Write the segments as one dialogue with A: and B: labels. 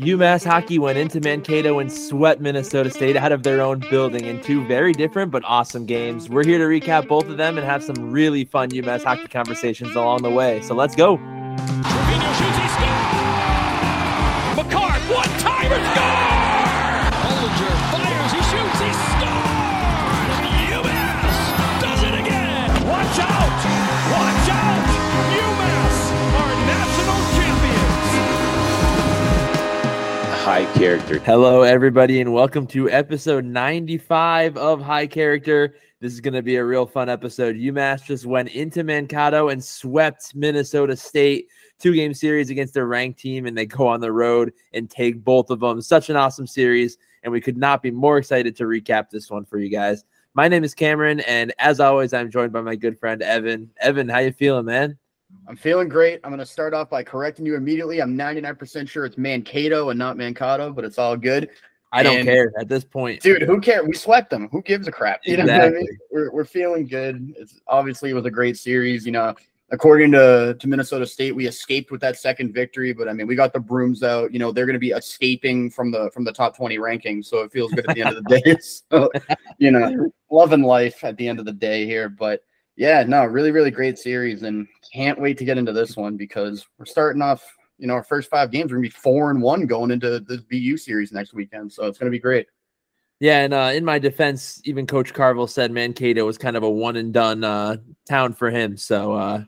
A: UMass hockey went into Mankato and swept Minnesota State out of their own building in two very different but awesome games. We're here to recap both of them and have some really fun UMass hockey conversations along the way. So let's go.
B: High character.
A: Hello, everybody, and welcome to episode 95 of High Character. This is going to be a real fun episode. UMass just went into Mankato and swept Minnesota State two game series against a ranked team, and they go on the road and take both of them. Such an awesome series, and we could not be more excited to recap this one for you guys. My name is Cameron, and as always, I'm joined by my good friend Evan. Evan, how you feeling, man?
C: I'm feeling great. I'm going to start off by correcting you immediately. I'm 99% sure it's Mankato and not Mankato, but it's all good.
A: I don't
C: And-
A: care at this point.
C: Dude, who cares? We swept them. Who gives a crap? You know what I mean? We're, we're feeling good. It's obviously it was a great series. You know, according to, to Minnesota State, we escaped with that second victory, but I mean, we got the brooms out. You know, they're going to be escaping from the from the top 20 rankings, so it feels good at the end of the day. So, you know, loving life at the end of the day here, but yeah, no, really, really great series, and can't wait to get into this one because we're starting off. You know, our first five games, we're gonna be four and one going into this BU series next weekend, so it's gonna be great.
A: Yeah, and uh, in my defense, even Coach Carvel said Mankato was kind of a one and done uh, town for him. So uh,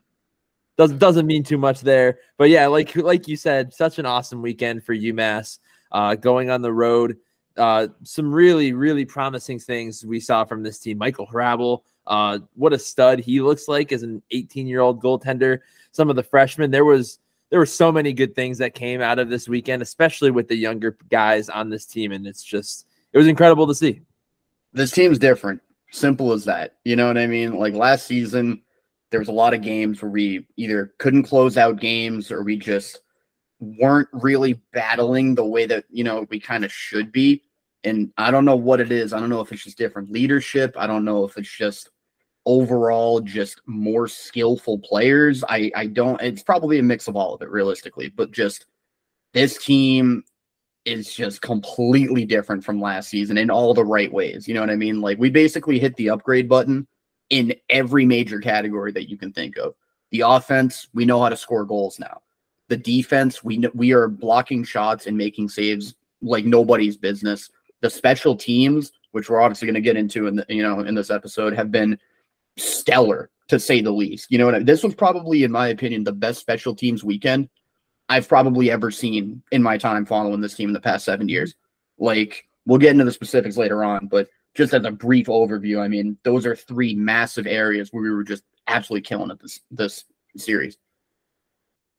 A: doesn't doesn't mean too much there. But yeah, like like you said, such an awesome weekend for UMass. Uh, going on the road, uh, some really really promising things we saw from this team. Michael Hrabal, uh, what a stud he looks like as an 18 year old goaltender. Some of the freshmen, there was there were so many good things that came out of this weekend, especially with the younger guys on this team, and it's just it was incredible to see.
C: this team's different. Simple as that. You know what I mean? Like last season, there was a lot of games where we either couldn't close out games or we just weren't really battling the way that, you know, we kind of should be. And I don't know what it is. I don't know if it's just different leadership. I don't know if it's just overall just more skillful players. I I don't it's probably a mix of all of it realistically, but just this team is just completely different from last season in all the right ways. You know what I mean? Like we basically hit the upgrade button in every major category that you can think of. The offense, we know how to score goals now. The defense, we kn- we are blocking shots and making saves like nobody's business. The special teams, which we're obviously going to get into in the, you know in this episode, have been stellar to say the least. You know I This was probably, in my opinion, the best special teams weekend I've probably ever seen in my time following this team in the past seven years. Like, we'll get into the specifics later on, but just as a brief overview, I mean, those are three massive areas where we were just absolutely killing it this this series.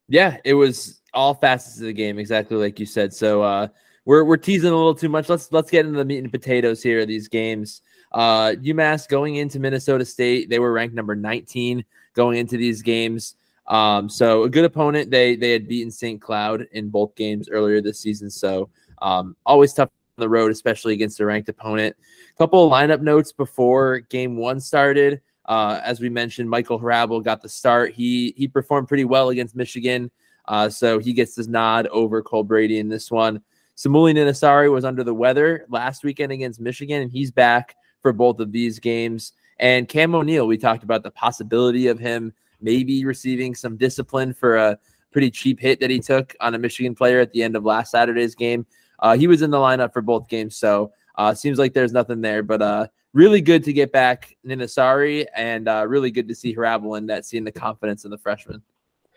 A: Yeah, it was all facets of the game, exactly like you said. So uh, we're we're teasing a little too much. Let's let's get into the meat and potatoes here of these games. Uh, UMass going into Minnesota State, they were ranked number 19 going into these games. Um, so a good opponent. They they had beaten St. Cloud in both games earlier this season. So um, always tough on the road, especially against a ranked opponent. A couple of lineup notes before game one started. Uh, as we mentioned, Michael Hrabal got the start. He he performed pretty well against Michigan, uh, so he gets his nod over Cole Brady in this one. Samuli Ninasari was under the weather last weekend against Michigan, and he's back for both of these games. And Cam O'Neill, we talked about the possibility of him maybe receiving some discipline for a pretty cheap hit that he took on a Michigan player at the end of last Saturday's game. Uh, he was in the lineup for both games, so uh, seems like there's nothing there. But uh, really good to get back Ninasari, and uh, really good to see Hrabal in that, seeing the confidence in the freshman.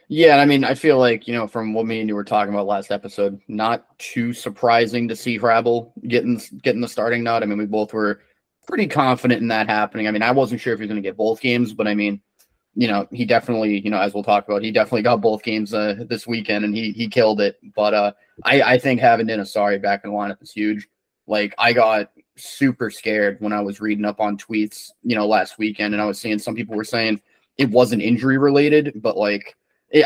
C: Yeah, I mean, I feel like you know, from what me and you were talking about last episode, not too surprising to see Hrabal getting getting the starting nod. I mean, we both were pretty confident in that happening. I mean, I wasn't sure if he was going to get both games, but I mean, you know, he definitely, you know, as we'll talk about, he definitely got both games uh, this weekend, and he he killed it. But uh, I I think having Ninasari back in the lineup is huge. Like I got super scared when I was reading up on tweets, you know, last weekend, and I was seeing some people were saying it wasn't injury related, but like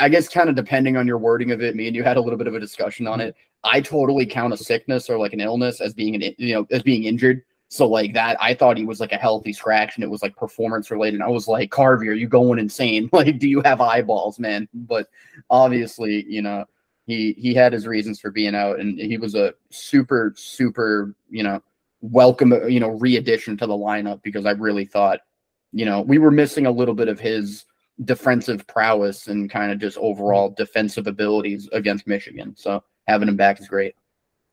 C: I guess kind of depending on your wording of it, me and you had a little bit of a discussion on it. I totally count a sickness or like an illness as being an you know as being injured. So like that, I thought he was like a healthy scratch and it was like performance related. I was like, Carvey, are you going insane? Like, do you have eyeballs, man? But obviously, you know, he he had his reasons for being out, and he was a super super you know welcome you know re-addition to the lineup because I really thought you know we were missing a little bit of his defensive prowess and kind of just overall defensive abilities against Michigan. So having him back is great.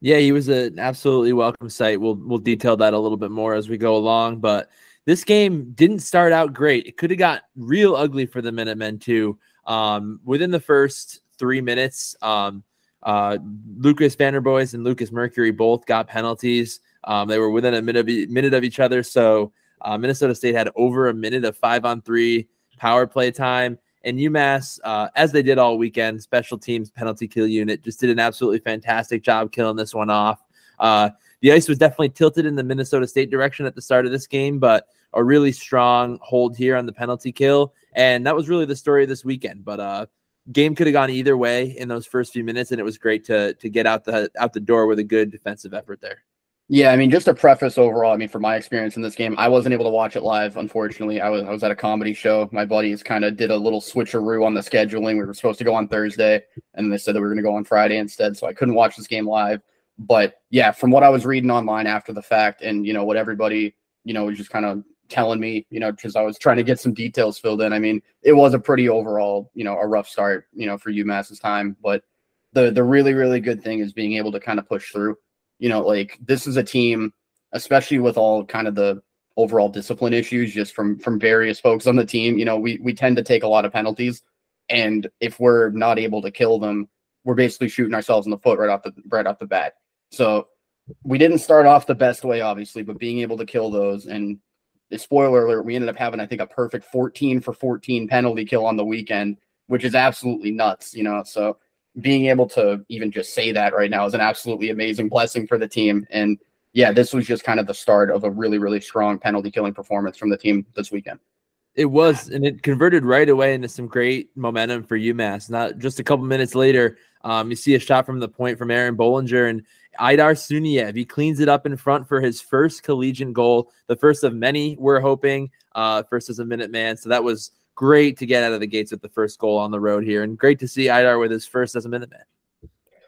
A: Yeah, he was an absolutely welcome sight. We'll we'll detail that a little bit more as we go along, but this game didn't start out great. It could have got real ugly for the Minutemen too. Um, within the first three minutes, um, uh, Lucas Vanroboys and Lucas Mercuri both got penalties. Um, they were within a minute of, minute of each other, so uh, Minnesota State had over a minute of five on three power play time. And UMass, uh, as they did all weekend, special teams penalty kill unit just did an absolutely fantastic job killing this one off. Uh, the ice was definitely tilted in the Minnesota State direction at the start of this game, but a really strong hold here on the penalty kill. And that was really the story of this weekend. But uh, game could have gone either way in those first few minutes, and it was great to to get out the out the door with a good defensive effort there.
C: Yeah, I mean, just a preface overall. I mean, from my experience in this game, I wasn't able to watch it live. Unfortunately, I was I was at a comedy show. My buddies kind of did a little switcheroo on the scheduling. We were supposed to go on Thursday, and they said that we were going to go on Friday instead. So I couldn't watch this game live. But yeah, from what I was reading online after the fact, and you know what everybody you know was just kind of telling me, you know, because I was trying to get some details filled in. I mean, it was a pretty overall, you know, a rough start, you know, for UMass's time. But the the really really good thing is being able to kind of push through you know, like this is a team, especially with all kind of the overall discipline issues just from from various folks on the team. You know, we we tend to take a lot of penalties, and if we're not able to kill them, we're basically shooting ourselves in the foot right off the right off the bat. So we didn't start off the best way, obviously, but being able to kill those and spoiler alert, we ended up having, I think, a perfect 14 for 14 penalty kill on the weekend, which is absolutely nuts, you know. So being able to even just say that right now is an absolutely amazing blessing for the team. And yeah, this was just kind of the start of a really, really strong penalty killing performance from the team this weekend.
A: It was, and it converted right away into some great momentum for UMass. Not just a couple minutes later, um, you see a shot from the point from Aaron Bohlinger and Aydar Suniev. He cleans it up in front for his first collegiate goal, the first of many we're hoping, uh, first as a minute man. So that was great to get out of the gates with the first goal on the road here, and great to see Aydar with his first as a Minuteman.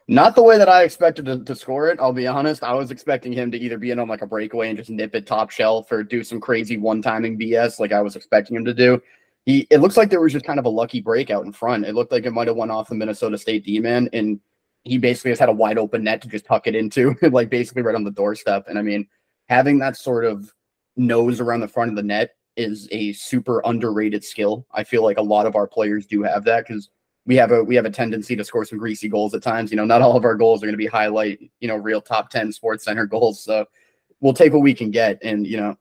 C: Not the way that I expected to, to, score it. I'll be honest. I was expecting him to either be in on like a breakaway and just nip it top shelf or do some crazy one timing BS like I was expecting him to do. He it looks like there was just kind of a lucky breakout in front. It looked like it might have went off the Minnesota State D man, and he basically just had a wide open net to just tuck it into, like basically right on the doorstep. And I mean, having that sort of nose around the front of the net is a super underrated skill. I feel like a lot of our players do have that because we have a we have a tendency to score some greasy goals at times. You know, not all of our goals are going to be highlight, you know, real top 10 sports center goals. So we'll take what we can get. And, you know,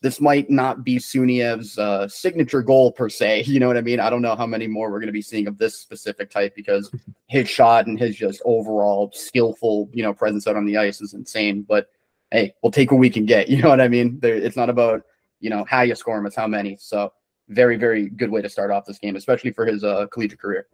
C: this might not be Suniev's uh, signature goal per se. You know what I mean? I don't know how many more we're going to be seeing of this specific type because his shot and his just overall skillful, you know, presence out on the ice is insane. But hey, we'll take what we can get. You know what I mean? There, it's not about you know how you score them, it's how many. So very very good way to start off this game, especially for his uh, collegiate career.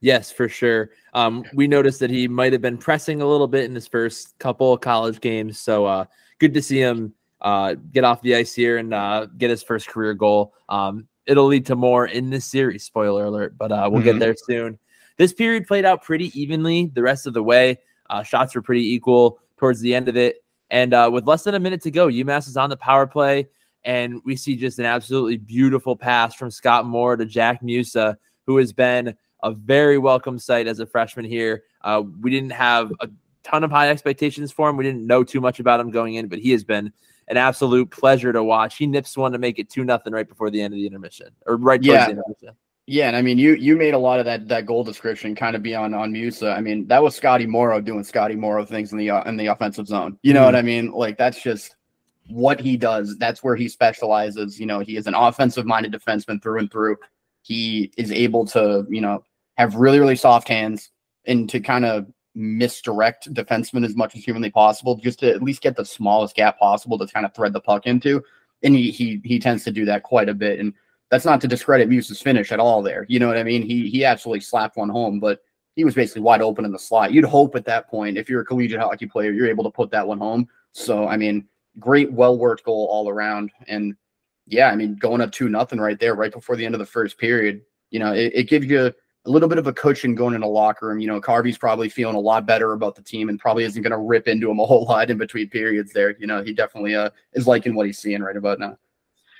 A: Yes, for sure. Um, we noticed that he might have been pressing a little bit in his first couple of college games, so uh, good to see him uh, get off the ice here and uh, get his first career goal. Um, it'll lead to more in this series. Spoiler alert, but uh, we'll mm-hmm. get there soon. This period played out pretty evenly the rest of the way. Uh, shots were pretty equal towards the end of it, and uh, with less than a minute to go, UMass is on the power play. And we see just an absolutely beautiful pass from Scott Morrow to Jack Musa, who has been a very welcome sight as a freshman here. Uh, we didn't have a ton of high expectations for him. We didn't know too much about him going in, but he has been an absolute pleasure to watch. He nips one to make it two nothing right before the end of the intermission, or right
C: yeah.
A: the intermission.
C: Yeah, and I mean, you you made a lot of that that goal description kind of be on on Musa. I mean, that was Scotty Morrow doing Scotty Morrow things in the uh, in the offensive zone. You know mm-hmm. what I mean? Like that's just what he does. That's where he specializes. You know, he is an offensive minded defenseman through and through. He is able to, you know, have really, really soft hands and to kind of misdirect defensemen as much as humanly possible, just to at least get the smallest gap possible to kind of thread the puck into. And he he he tends to do that quite a bit. And that's not to discredit Musa's finish at all there. You know what I mean? He he absolutely slapped one home, but he was basically wide open in the slot. You'd hope at that point, if you're a collegiate hockey player, you're able to put that one home. So I mean, great, well worked goal all around. And yeah, I mean, going up two nothing right there, right before the end of the first period, you know, it, it gives you a little bit of a cushion going in a locker room. You know, Carvey's probably feeling a lot better about the team and probably isn't going to rip into him a whole lot in between periods there. You know, he definitely uh, is liking what he's seeing right about now.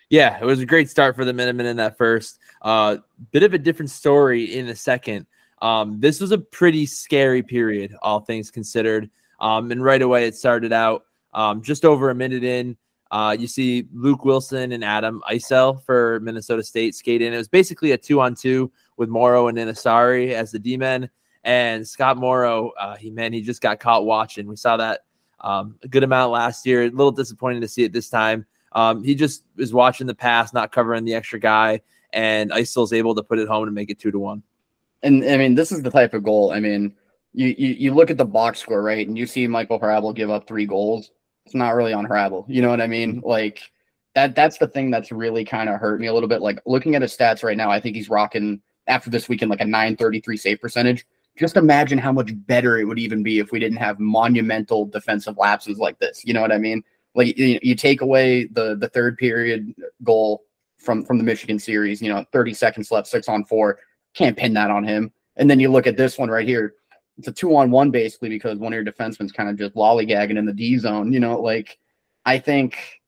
A: Yeah, it was a great start for the Minutemen in that first. Uh, bit of a different story in the second. Um, this was a pretty scary period, all things considered. Um, and right away, it started out um, just over a minute in. Uh, you see Luke Wilson and Adam Isel for Minnesota State skate in. It was basically a two on two with Morrow and Ninasari as the D men. And Scott Morrow, uh, he man, he just got caught watching. We saw that um, a good amount last year. A little disappointing to see it this time. Um, he just is watching the pass, not covering the extra guy, and Isel's able to put it home and make it two to one.
C: And I mean, this is the type of goal. I mean, you you, you look at the box score, right, and you see Michael Hrabal give up three goals. It's not really on Hrabal. You know what I mean? Mm-hmm. Like that. That's the thing that's really kind of hurt me a little bit. Like looking at his stats right now, I think he's rocking after this weekend like a 933 save percentage. Just imagine how much better it would even be if we didn't have monumental defensive lapses like this. You know what I mean? Like you, you take away the the third period goal from from the Michigan series, you know, 30 seconds left, six on four. Can't pin that on him. And then you look at this one right here. It's a two on one basically because one of your defensemen's kind of just lollygagging in the D zone. You know, like I think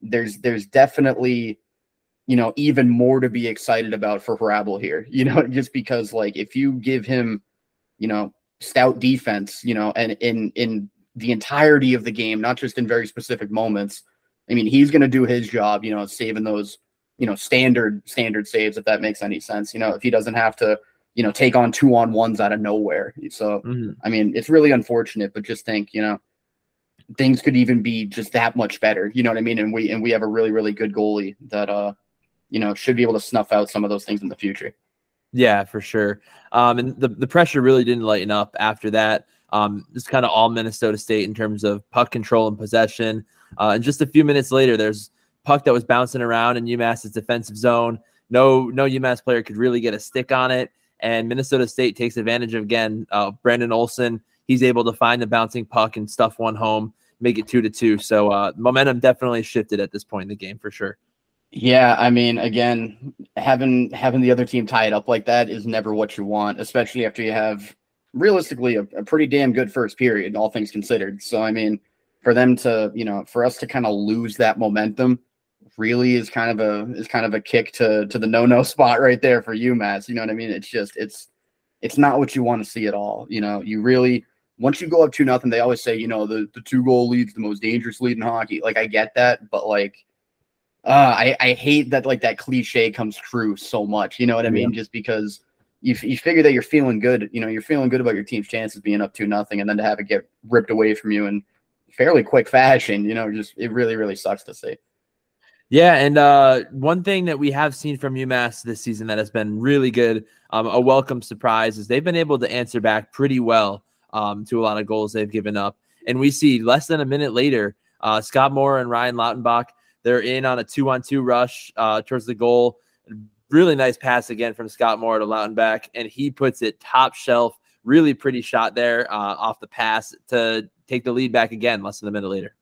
C: there's there's definitely you know, even more to be excited about for Hrabal here, you know, just because like if you give him, you know, stout defense, you know, and in in the entirety of the game, not just in very specific moments, I mean, he's going to do his job, you know, saving those, you know, standard standard saves if that makes any sense. You know, if he doesn't have to, you know, take on two on ones out of nowhere. So, mm-hmm. I mean, it's really unfortunate, but just think, you know, things could even be just that much better. You know what I mean? And we and we have a really really good goalie that uh you know, should be able to snuff out some of those things in the future.
A: Yeah, for sure. Um, and the, the pressure really didn't lighten up after that. Um, it's kind of all Minnesota State in terms of puck control and possession. Uh, and just a few minutes later, there's puck that was bouncing around in UMass's defensive zone. No, no UMass player could really get a stick on it. And Minnesota State takes advantage of again. Uh, Brandon Olson, he's able to find the bouncing puck and stuff one home, make it two to two. So uh, momentum definitely shifted at this point in the game for sure.
C: Yeah, I mean, again, having having the other team tie it up like that is never what you want, especially after you have realistically a, a, pretty damn good first period, all things considered. So, I mean, for them to, you know, for us to kind of lose that momentum, really is kind of a is kind of a kick to to the no no spot right there for UMass. You know what I mean? It's just it's it's not what you want to see at all. You know, you really once you go up two nothing, they always say, you know, the the two goal leads the most dangerous lead in hockey. Like I get that, but like uh, I, I hate that like that cliche comes true so much. You know what I mean? Yeah. Just because you, you figure that you're feeling good, you know, you're feeling good about your team's chances being up to nothing, and then to have it get ripped away from you in fairly quick fashion, you know, just it really really sucks to see.
A: Yeah, and uh, one thing that we have seen from UMass this season that has been really good, um, a welcome surprise, is they've been able to answer back pretty well um, to a lot of goals they've given up. And we see less than a minute later, uh, Scott Morrow and Ryan Lautenbach they're in on a two on two rush uh, towards the goal. Really nice pass again from Scott Morrow to Lautenbach, and he puts it top shelf. Really pretty shot there uh, off the pass to take the lead back again less than a minute later.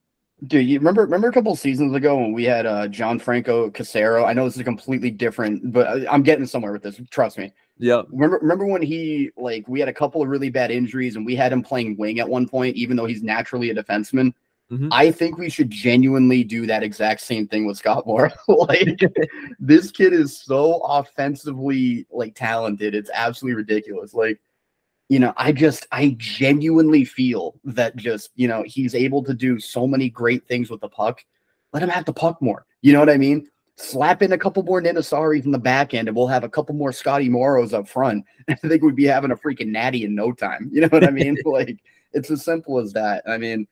C: Dude, you remember remember a couple seasons ago when we had uh, Gianfranco Cassaro? I know this is a completely different, but I, I'm getting somewhere with this. Trust me.
A: Yeah.
C: Remember remember when he like we had a couple of really bad injuries and we had him playing wing at one point, even though he's naturally a defenseman. Mm-hmm. I think we should genuinely do that exact same thing with Scott Morrow. like this kid is so offensively like talented. It's absolutely ridiculous. Like, you know, I just I genuinely feel that just, you know, he's able to do so many great things with the puck. Let him have the puck more. You know what I mean? Slap in a couple more Ninasaris in the back end, and we'll have a couple more Scotty Morrows up front. I think we'd be having a freaking natty in no time. You know what I mean? like it's as simple as that. I mean,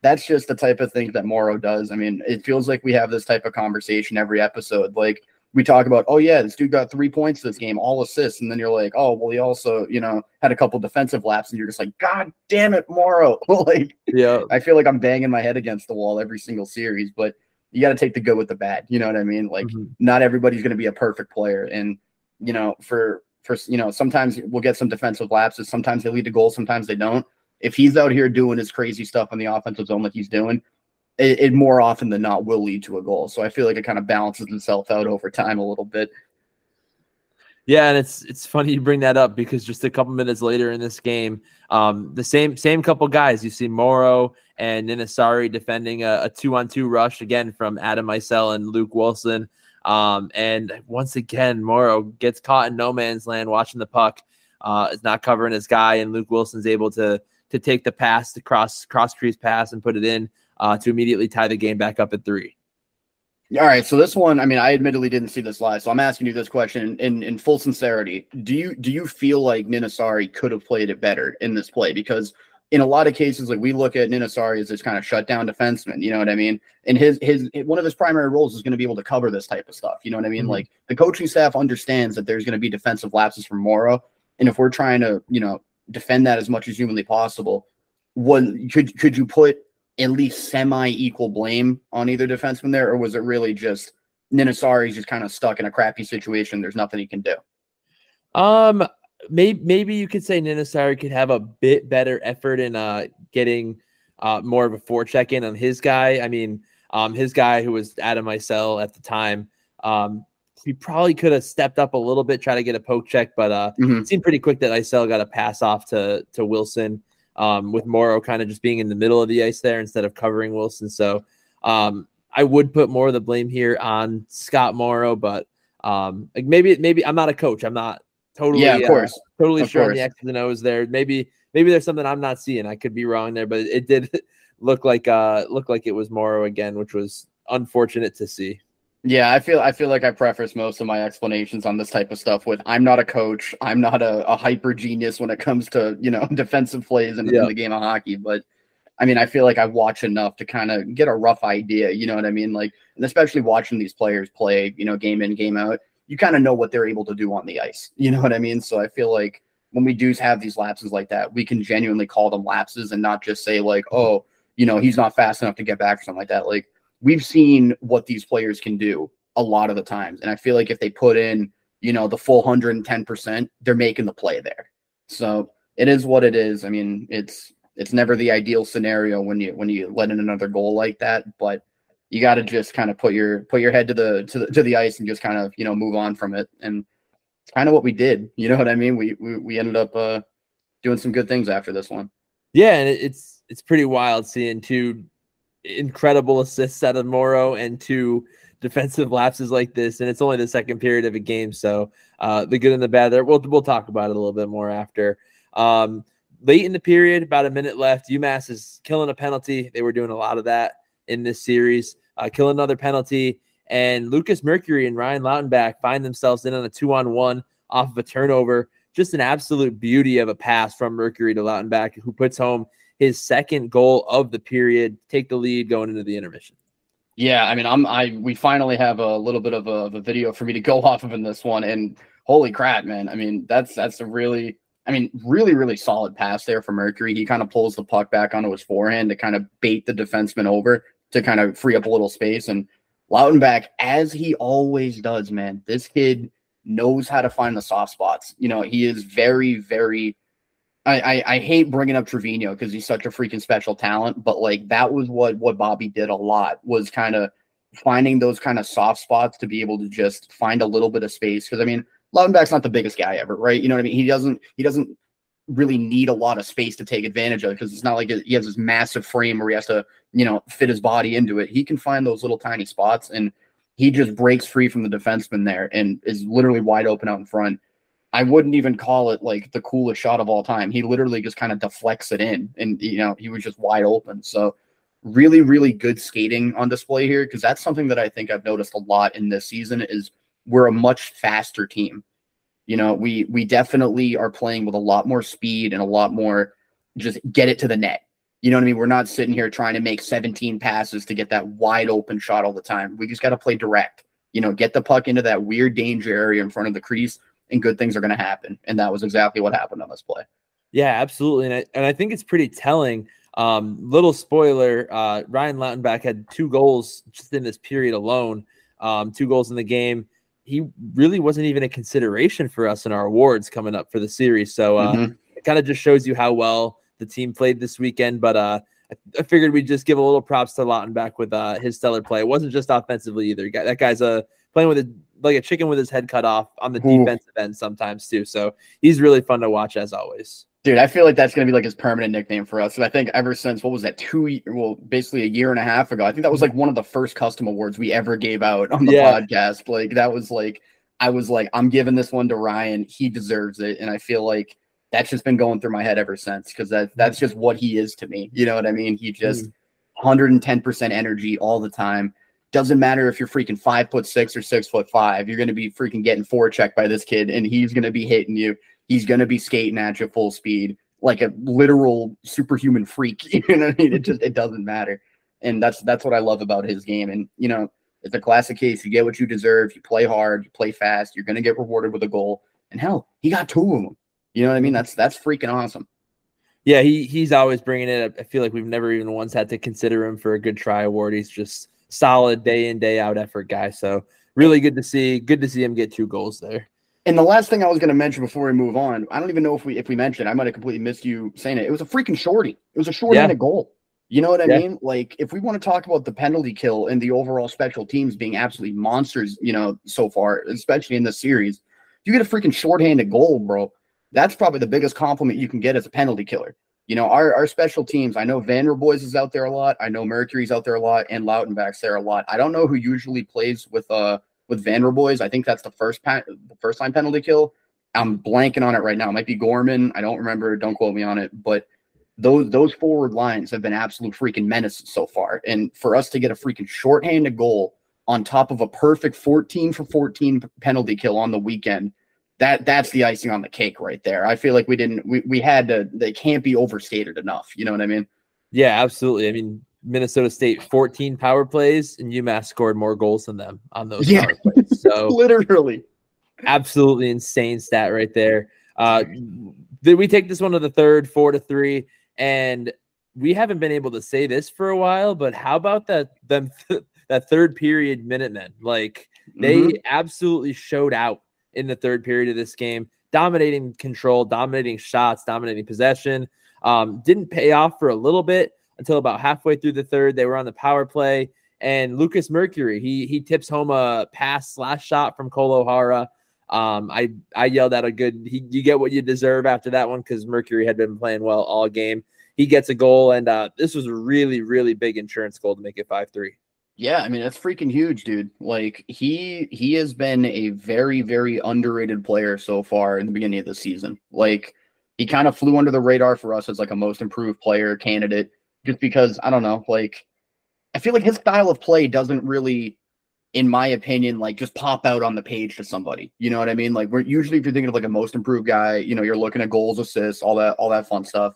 C: that's just the type of thing that Morrow does. I mean, it feels like we have this type of conversation every episode. Like we talk about, oh yeah, this dude got three points this game, all assists, and then you're like, oh well, he also, you know, had a couple defensive laps, and you're just like, God damn it, Morrow. like,
A: yeah,
C: I feel like I'm banging my head against the wall every single series, but you got to take the good with the bad. You know what I mean? Like, mm-hmm. not everybody's going to be a perfect player, and you know, for for you know, sometimes we'll get some defensive lapses, sometimes they lead to goals, sometimes they don't if he's out here doing his crazy stuff on the offensive zone like he's doing, it, it, more often than not will lead to a goal. So I feel like it kind of balances itself out over time a little bit.
A: Yeah, and it's it's funny you bring that up because just a couple minutes later in this game, um, the same same couple guys you see Morrow and Ninasari defending a, two on two rush again from Adam Isel and Luke Wilson. Um, and once again, Morrow gets caught in no man's land watching the puck. Uh, is not covering his guy, and Luke Wilson's able to to take the pass, to cross cross trees pass, and put it in uh, to immediately tie the game back up at three.
C: All right, so this one, I mean, I admittedly didn't see this live, so I'm asking you this question in, in full sincerity. Do you do you feel like Ninasari could have played it better in this play? Because in a lot of cases, like we look at Ninasari as this kind of shutdown defenseman, you know what I mean? And his his one of his primary roles is going to be able to cover this type of stuff. You know what I mean? Mm-hmm. Like the coaching staff understands that there's going to be defensive lapses from Morrow, and if we're trying to, you know, defend that as much as humanly possible, what could could you put at least semi equal blame on either defenseman there, or was it really just Ninasari's just kind of stuck in a crappy situation? There's nothing he can do.
A: Um, maybe maybe you could say Ninasari could have a bit better effort in uh getting uh more of a forecheck in on his guy. I mean, um, his guy who was Adam Isel at the time, um, he probably could have stepped up a little bit, try to get a poke check, but uh, mm-hmm. it seemed pretty quick that Isel got a pass off to to Wilson um, with Morrow kind of just being in the middle of the ice there instead of covering Wilson. So um, I would put more of the blame here on Scott Morrow, but um, like maybe maybe I'm not a coach. I'm not totally
C: yeah, of course,
A: uh, totally
C: of
A: sure
C: course.
A: on the X's and O's there. Maybe maybe there's something I'm not seeing. I could be wrong there, but it did look like uh look like it was Morrow again, which was unfortunate to see.
C: Yeah, I feel I feel like I preface most of my explanations on this type of stuff with I'm not a coach, I'm not a, a hyper genius when it comes to you know defensive plays in, yeah. in the game of hockey, but I mean I feel like I've watched enough to kind of get a rough idea, you know what I mean? Like, and especially watching these players play, you know, game in game out, you kind of know what they're able to do on the ice, you know what I mean? So I feel like when we do have these lapses like that, we can genuinely call them lapses and not just say like, oh, you know, he's not fast enough to get back or something like that. Like we've seen what these players can do a lot of the times. And I feel like if they put in, you know, the full 110%, they're making the play there. So it is what it is. I mean, it's it's never the ideal scenario when you when you let in another goal like that, but you got to just kind of put your put your head to the to the to the ice and just kind of, you know, move on from it. And it's kind of what we did. You know what I mean? We we, we ended up uh doing some good things after this one.
A: Yeah, and it's it's pretty wild seeing two incredible assists out of Morrow and two defensive lapses like this, and it's only the second period of a game. So uh, the good and the bad there. We'll we'll talk about it a little bit more after. Um, late in the period, about a minute left. UMass is killing a penalty. They were doing a lot of that in this series. Uh, kill another penalty, and Lucas Mercuri and Ryan Lautenbach find themselves in on a two-on-one off of a turnover. Just an absolute beauty of a pass from Mercuri to Lautenbach, who puts home his second goal of the period, take the lead going into the intermission.
C: Yeah, I mean, I'm I we finally have a little bit of a, of a video for me to go off of in this one, and holy crap, man! I mean, that's that's a really, I mean, really really solid pass there for Mercuri. He kind of pulls the puck back onto his forehand to kind of bait the defenseman over to kind of free up a little space, and Lautenbach, as he always does, man, this kid knows how to find the soft spots. You know, he is very very I, I, I hate bringing up Trivigno because he's such a freaking special talent, but like that was what what Bobby did a lot was kind of finding those kind of soft spots to be able to just find a little bit of space. Because I mean, Lautenbach's not the biggest guy ever, right? You know what I mean? He doesn't he doesn't really need a lot of space to take advantage of because it's not like he has this massive frame where he has to you know fit his body into it. He can find those little tiny spots and he just breaks free from the defenseman there and is literally wide open out in front. I wouldn't even call it like the coolest shot of all time. He literally just kind of deflects it in, and you know he was just wide open. So really, really good skating on display here because that's something that I think I've noticed a lot in this season is we're a much faster team. You know, we we definitely are playing with a lot more speed and a lot more just get it to the net. You know what I mean? We're not sitting here trying to make 17 passes to get that wide open shot all the time. We just got to play direct. You know, get the puck into that weird danger area in front of the crease and good things are going to happen. And that was exactly what happened on this play.
A: Yeah, absolutely. And I, and I think it's pretty telling. Um, little spoiler uh, Ryan Lautenbach had two goals just in this period alone, um, two goals in the game. He really wasn't even a consideration for us in our awards coming up for the series. So uh, mm-hmm. it kind of just shows you how well the team played this weekend. But uh, I, figured we'd just give a little props to Lautenbach with uh, his stellar play. It wasn't just offensively either. That guy's a uh, playing with a like a chicken with his head cut off on the
C: Ooh.
A: defensive end sometimes too. So he's really fun to watch as always.
C: Dude, I feel like that's gonna be like his permanent nickname for us. And I think ever since what was that two well, basically a year and a half ago, I think that was like one of the first custom awards we ever gave out on the
A: Yeah.
C: podcast. Like that was like I was like, I'm giving this one to Ryan. He deserves it. And I feel like that's just been going through my head ever since because that that's just what he is to me. You know what I mean? He just hmm. 110% energy all the time. Doesn't matter if you're freaking five foot six or six foot five, you're gonna be freaking getting forechecked by this kid, and he's gonna be hitting you. He's gonna be skating at you full speed, like a literal superhuman freak. You know what I mean? It just it doesn't matter. And that's that's what I love about his game. And you know, it's a classic case. You get what you deserve, you play hard, you play fast, you're gonna get rewarded with a goal. And hell, he got two of them. You know what I mean? That's that's freaking awesome.
A: Yeah, he he's always bringing it. I feel like we've never even once had to consider him for a good try award. He's just solid day in day out effort guy. So really good to see. Good to see him get two goals there.
C: And the last thing I was going to mention before we move on, I don't even know if we if we mentioned. I might have completely missed you saying it. It was a freaking shorty. It was a short-handed goal. You know what I
A: Yeah.
C: mean? Like if we want to talk about the penalty kill and the overall special teams being absolutely monsters, you know, so far, especially in this series, you get a freaking short-handed goal, bro. That's probably the biggest compliment you can get as a penalty killer. You know, our, our special teams, I know Vanroboys is out there a lot. I know Mercuri's out there a lot and Lautenbach's there a lot. I don't know who usually plays with uh with Vanroboys. I think that's the first pa- the first time penalty kill. I'm blanking on it right now. It might be Gorman. I don't remember. Don't quote me on it. But those those forward lines have been absolute freaking menaces so far. And for us to get a freaking shorthanded goal on top of a perfect 14 for 14 penalty kill on the weekend, that that's the icing on the cake right there. I feel like we didn't we, we had to they can't be overstated enough. You know what I mean?
A: Yeah, absolutely. I mean, Minnesota State 14 power plays and UMass scored more goals than them on those
C: Yeah.
A: power plays. So
C: Literally.
A: absolutely insane stat right there. Uh, did we take this one to the third, four to three, and we haven't been able to say this for a while. But how about that them that third period Minutemen? Like they
C: Mhm.
A: absolutely showed out in the third period of this game, dominating control, dominating shots, dominating possession. Um, didn't pay off for a little bit until about halfway through the third. They were on the power play, and Lucas Mercuri he he tips home a pass slash shot from Cole O'Hara. Um, I I yelled out a good. He, you get what you deserve after that one because Mercuri had been playing well all game. He gets a goal, and uh, this was a really really big insurance goal to make it five three.
C: Yeah, I mean that's freaking huge, dude. Like he he has been a very very underrated player so far in the beginning of the season. Like he kind of flew under the radar for us as like a most improved player candidate just because I don't know, like I feel like his style of play doesn't really in my opinion like just pop out on the page to somebody. You know what I mean? Like we're usually if you're thinking of like a most improved guy, you know, you're looking at goals, assists, all that all that fun stuff.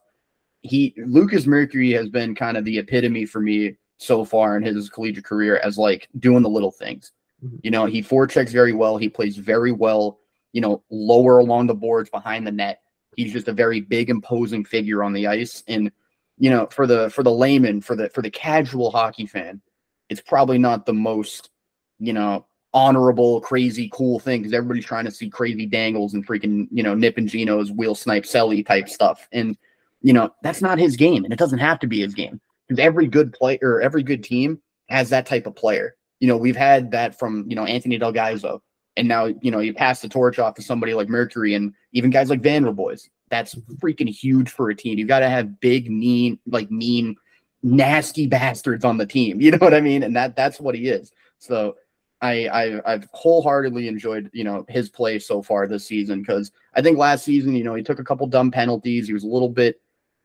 C: He Lucas Mercuri has been kind of the epitome for me so far in his collegiate career as like doing the little things.
A: Mhm.
C: You know, he forechecks very well. He plays very well, you know, lower along the boards behind the net. He's just a very big, imposing figure on the ice. And, you know, for the for the layman, for the for the casual hockey fan, it's probably not the most, you know, honorable, crazy, cool thing because everybody's trying to see crazy dangles and freaking, you know, Nip and Geno's wheel snipe selly type stuff. And, you know, that's not his game. And it doesn't have to be his game because every good player, every good team has that type of player. You know, we've had that from you know Anthony Del Gaizo, and now you know you pass the torch off to somebody like Mercuri, and even guys like Vanroboys. That's freaking huge for a team. You got to have big, mean, like mean, nasty bastards on the team. You know what I mean? And that that's what he is. So I, I I've wholeheartedly enjoyed you know his play so far this season because I think last season you know he took a couple dumb penalties. He was a little bit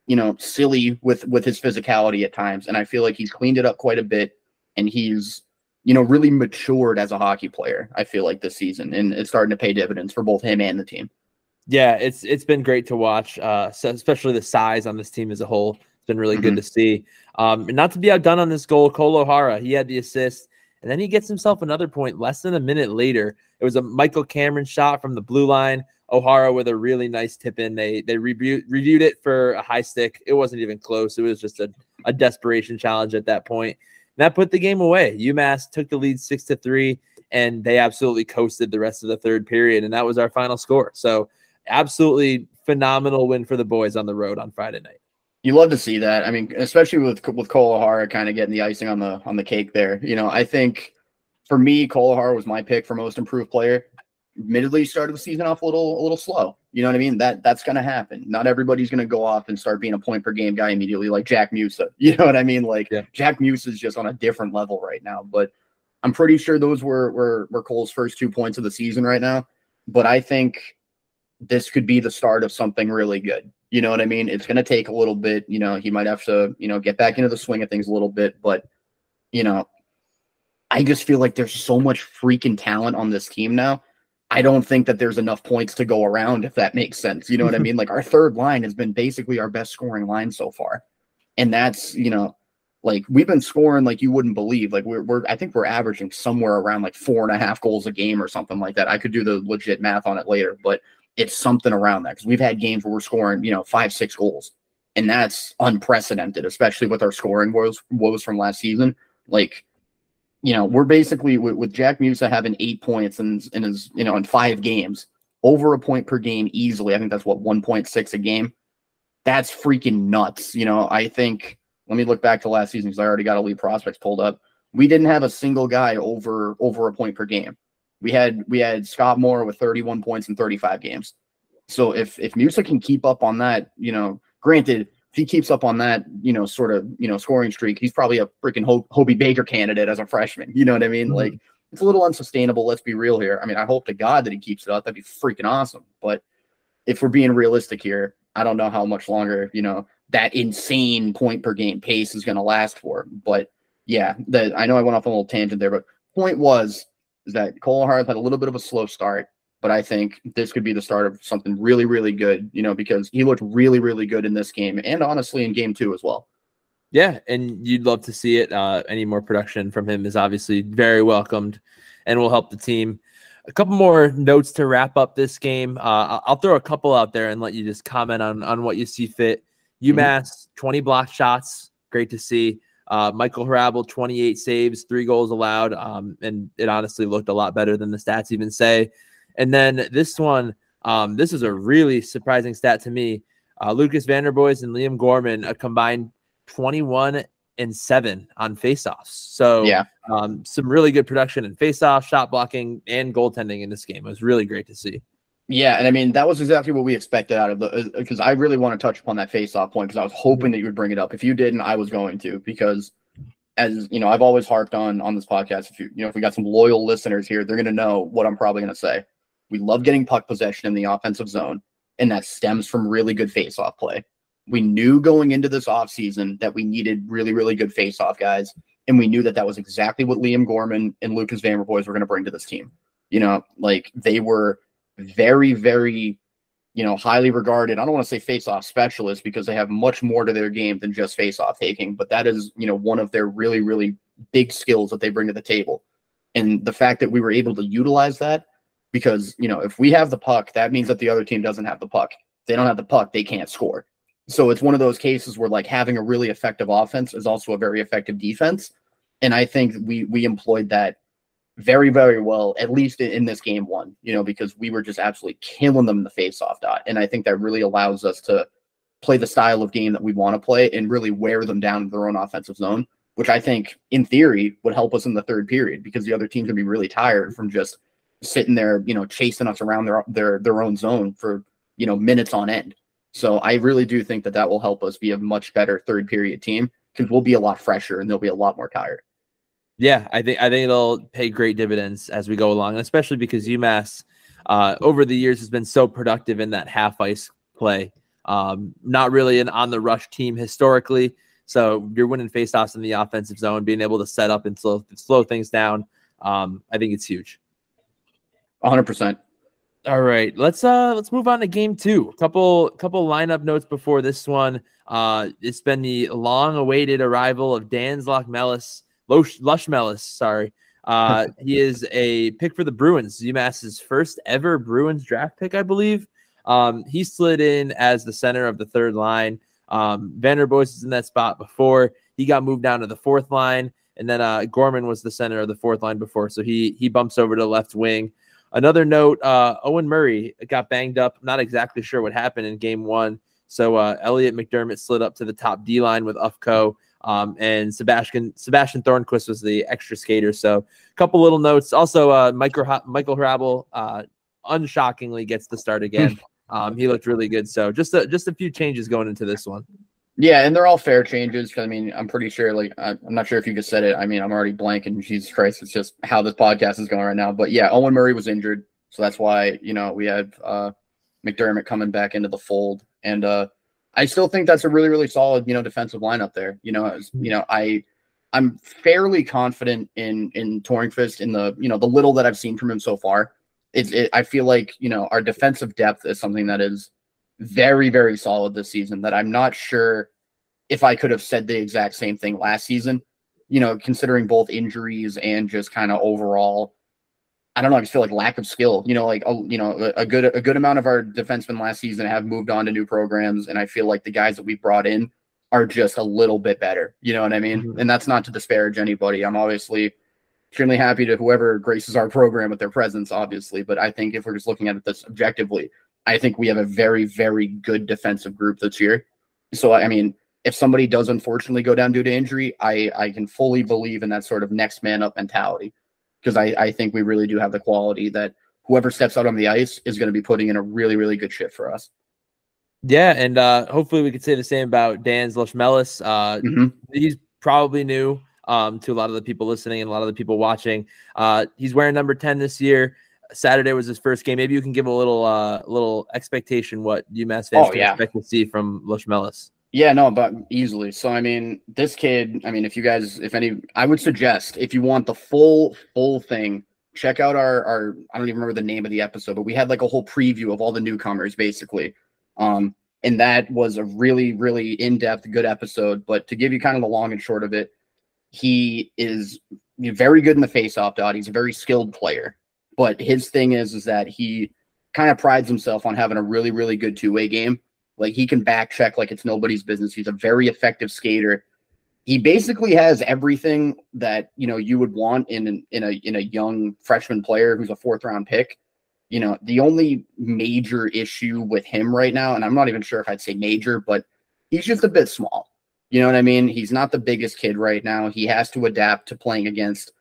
C: you know silly with with his physicality at times, and I feel like he's cleaned it up quite a bit, and he's you know really matured as a hockey player. I feel like this season, and it's starting to pay dividends for both him and the team.
A: Yeah, it's it's been great to watch, uh, especially the size on this team as a whole. It's been really good to see. Um, and not to be outdone on this goal, Cole O'Hara, he had the assist, and then he gets himself another point less than a minute later. It was a Michael Cameron shot from the blue line. O'Hara with a really nice tip in. They they reviewed reviewed it for a high stick. It wasn't even close. It was just a, a desperation challenge at that point. And that put the game away. UMass took the lead six to three, and they absolutely coasted the rest of the third period. And that was our final score. So absolutely phenomenal win for the boys on the road on Friday night.
C: You love to see that. I mean, especially with with Cole O'Hara kind of getting the icing on the on the cake there. You know, I think for me, Cole O'Hara was my pick for most improved player. Admittedly, started the season off a little a little slow. You know what I mean? That that's gonna happen. Not everybody's gonna go off and start being a point per game guy immediately, like Jack Musa. You know what I mean? Like
A: yeah.
C: Jack Musa is just on a different level right now. But I'm pretty sure those were were were Cole's first two points of the season right now. But I think this could be the start of something really good. You know what I mean? It's going to take a little bit. You know, he might have to, you know, get back into the swing of things a little bit. But, you know, I just feel like there's so much freaking talent on this team now. I don't think that there's enough points to go around, if that makes sense. You know what I mean? Like our third line has been basically our best scoring line so far. And that's, you know, like we've been scoring like you wouldn't believe. Like we're, we're I think we're averaging somewhere around like four and a half goals a game or something like that. I could do the legit math on it later, but it's something around that because we've had games where we're scoring, you know, five, six goals. And that's unprecedented, especially with our scoring woes, woes from last season. Like, you know, we're basically with, with Jack Musa having eight points in, in his, you know, in five games, over a point per game easily. I think that's what 1.6 a game. That's freaking nuts. You know, I think let me look back to last season because I already got elite prospects pulled up. We didn't have a single guy over over a point per game. We had we had Scott Morrow with 31 points in 35 games. So if if Musa can keep up on that, you know, granted, if he keeps up on that, you know, sort of, you know, scoring streak, he's probably a freaking Ho- Hobey Baker candidate as a freshman. You know what I mean? Mm-hmm. Like it's a little unsustainable. Let's be real here. I mean, I hope to God that he keeps it up. That'd be freaking awesome. But if we're being realistic here, I don't know how much longer, you know, that insane point per game pace is going to last for. But yeah, that I know I went off a little tangent there, but point was is that Cole Hart had a little bit of a slow start, but I think this could be the start of something really, really good, you know, because he looked really, really good in this game and honestly in game two as well.
A: Yeah, and you'd love to see it. Uh, any more production from him is obviously very welcomed and will help the team. A couple more notes to wrap up this game. Uh, I'll throw a couple out there and let you just comment on, on what you see fit. Mm-hmm. UMass, mm-hmm. 20 block shots. Great to see. Uh, Michael Hrabal, 28 saves, three goals allowed. Um, and it honestly looked a lot better than the stats even say. And then this one, um, this is a really surprising stat to me. Uh, Lucas Vanroboys and Liam Gorman, a combined 21 and seven on faceoffs. So
C: yeah,
A: um, some really good production in faceoff, shot blocking, and goaltending in this game. It was really great to see.
C: Yeah, and I mean that was exactly what we expected out of the because uh, I really want to touch upon that face-off point because I was hoping that you would bring it up. If you didn't, I was going to because as you know, I've always harped on on this podcast. If you you know if we got some loyal listeners here, they're going to know what I'm probably going to say. We love getting puck possession in the offensive zone, and that stems from really good face-off play. We knew going into this offseason that we needed really really good face-off guys, and we knew that that was exactly what Liam Gorman and Lucas Vanroboys were going to bring to this team. You know, like they were very, very, you know, highly regarded. I don't want to say face-off specialists because they have much more to their game than just face-off taking, but that is, you know, one of their really, really big skills that they bring to the table. And the fact that we were able to utilize that, because you know, if we have the puck, that means that the other team doesn't have the puck. If they don't have the puck, they can't score. So it's one of those cases where like having a really effective offense is also a very effective defense. And I think we we employed that very, very well, at least in, this game one, you know, because we were just absolutely killing them in the face-off dot. And I think that really allows us to play the style of game that we want to play and really wear them down in their own offensive zone, which I think in theory would help us in the third period because the other team's gonna be really tired from just sitting there, you know, chasing us around their their their own zone for you know minutes on end. So I really do think that that will help us be a much better third period team because we'll be a lot fresher and they'll be a lot more tired.
A: Yeah, I think I think it'll pay great dividends as we go along, especially because UMass uh, over the years has been so productive in that half ice play. Um, not really an on the rush team historically, so you're winning faceoffs in the offensive zone, being able to set up and slow slow things down. Um, I think it's huge.
C: 100. percent
A: All right, let's uh let's move on to game two. Couple couple lineup notes before this one. Uh, it's been the long awaited arrival of Dan Zlachmelis Lush, Lush Mellis, sorry. Uh, he is a pick for the Bruins, UMass's first ever Bruins draft pick, I believe. Um, he slid in as the center of the third line. Um, Vanroboys is in that spot before. He got moved down to the fourth line, and then uh, Gorman was the center of the fourth line before, so he he bumps over to left wing. Another note: uh, Owen Murray got banged up. Not exactly sure what happened in Game One. So uh, Elliot McDermott slid up to the top D line with Ufko. Um, and Sebastian Sebastian Thornquist was the extra skater. So a couple little notes. Also, uh, Michael Michael uh, unshockingly gets the start again. um, he looked really good. So just a, just a few changes going into this one.
C: Yeah, and they're all fair changes. I mean, I'm pretty sure. Like, I'm not sure if you just said it. I mean, I'm already blanking. Jesus Christ, it's just how this podcast is going right now. But yeah, Owen Murray was injured, so that's why you know we have uh, McDermott coming back into the fold, and uh, I still think that's a really, really solid, you know, defensive lineup there. You know, as, you know, I I'm fairly confident in in Tornqvist in the you know the little that I've seen from him so far. It's it, I feel like you know our defensive depth is something that is very, very solid this season that I'm not sure if I could have said the exact same thing last season, you know, considering both injuries and just kind of overall, I don't know, I just feel like lack of skill, you know, like, oh, you know, a, a good, a good amount of our defensemen last season have moved on to new programs. And I feel like the guys that we brought in are just a little bit better. You know what I mean? Mm-hmm. And that's not to disparage anybody. I'm obviously extremely happy to whoever graces our program with their presence, obviously. But I think if we're just looking at it this objectively, I think we have a very, very good defensive group this year. So, I mean, if somebody does unfortunately go down due to injury, I, I can fully believe in that sort of next man up mentality because I, I think we really do have the quality that whoever steps out on the ice is going to be putting in a really, really good shift for us.
A: Yeah, and uh, hopefully we could say the same about Dans Ločmelis. Uh, mm-hmm. He's probably new um, to a lot of the people listening and a lot of the people watching. Uh, he's wearing number 10 this year. Saturday was his first game. Maybe you can give a little uh little expectation what UMass fans oh, can yeah. expect to see from Ločmelis.
C: Yeah, no, but easily. So I mean, this kid, I mean, if you guys if any I would suggest if you want the full full thing, check out our our I don't even remember the name of the episode, but we had like a whole preview of all the newcomers basically. Um and that was a really really in-depth good episode, but to give you kind of the long and short of it, he is very good in the face-off dot. He's a very skilled player. But his thing is, is that he kind of prides himself on having a really, really good two way game. Like he can back check like it's nobody's business. He's a very effective skater. He basically has everything that you know you would want in an, in a in a young freshman player who's a fourth round pick. You know, the only major issue with him right now, and I'm not even sure if I'd say major, but he's just a bit small. You know what I mean? He's not the biggest kid right now. He has to adapt to playing against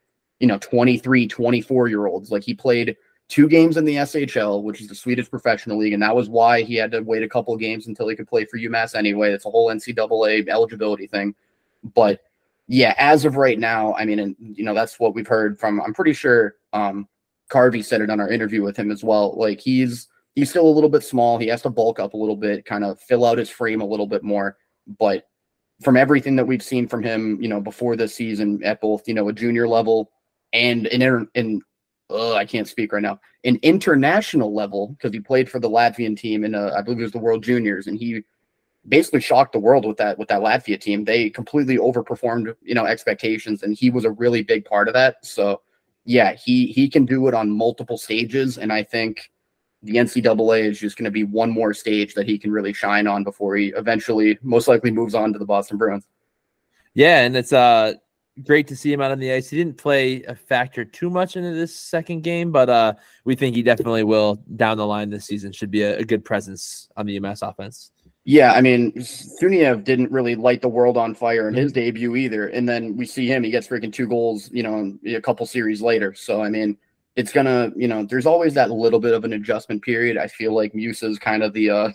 C: you know 23 24 year olds like he played two games in the shl which is the swedish professional league and that was why he had to wait a couple games until he could play for umass anyway. It's a whole ncaa eligibility thing. But yeah as of right now i mean and you know that's what we've heard from i'm pretty sure um carvel said it on our interview with him as well. Like he's he's still a little bit small. He has to bulk up a little bit kind of fill out his frame a little bit more. But from everything that we've seen from him you know before this season at both you know a junior level and in in uh, I can't speak right now. An international level because he played for the Latvian team in uh, I believe it was the World Juniors, and he basically shocked the world with that with that Latvia team. They completely overperformed, you know, expectations, and he was a really big part of that. So, yeah, he he can do it on multiple stages, and I think the NCAA is just going to be one more stage that he can really shine on before he eventually, most likely, moves on to the Boston Bruins.
A: Yeah, and it's uh great to see him out on the ice. He didn't play a factor too much into this second game, but uh, we think he definitely will down the line this season. Should be a, a good presence on the UMass offense.
C: Yeah, I mean, Suniev didn't really light the world on fire in his mm-hmm. debut either. And then we see him, he gets freaking two goals, you know, a couple series later. So, I mean, it's gonna, you know, there's always that little bit of an adjustment period. I feel like Musa's kind of the uh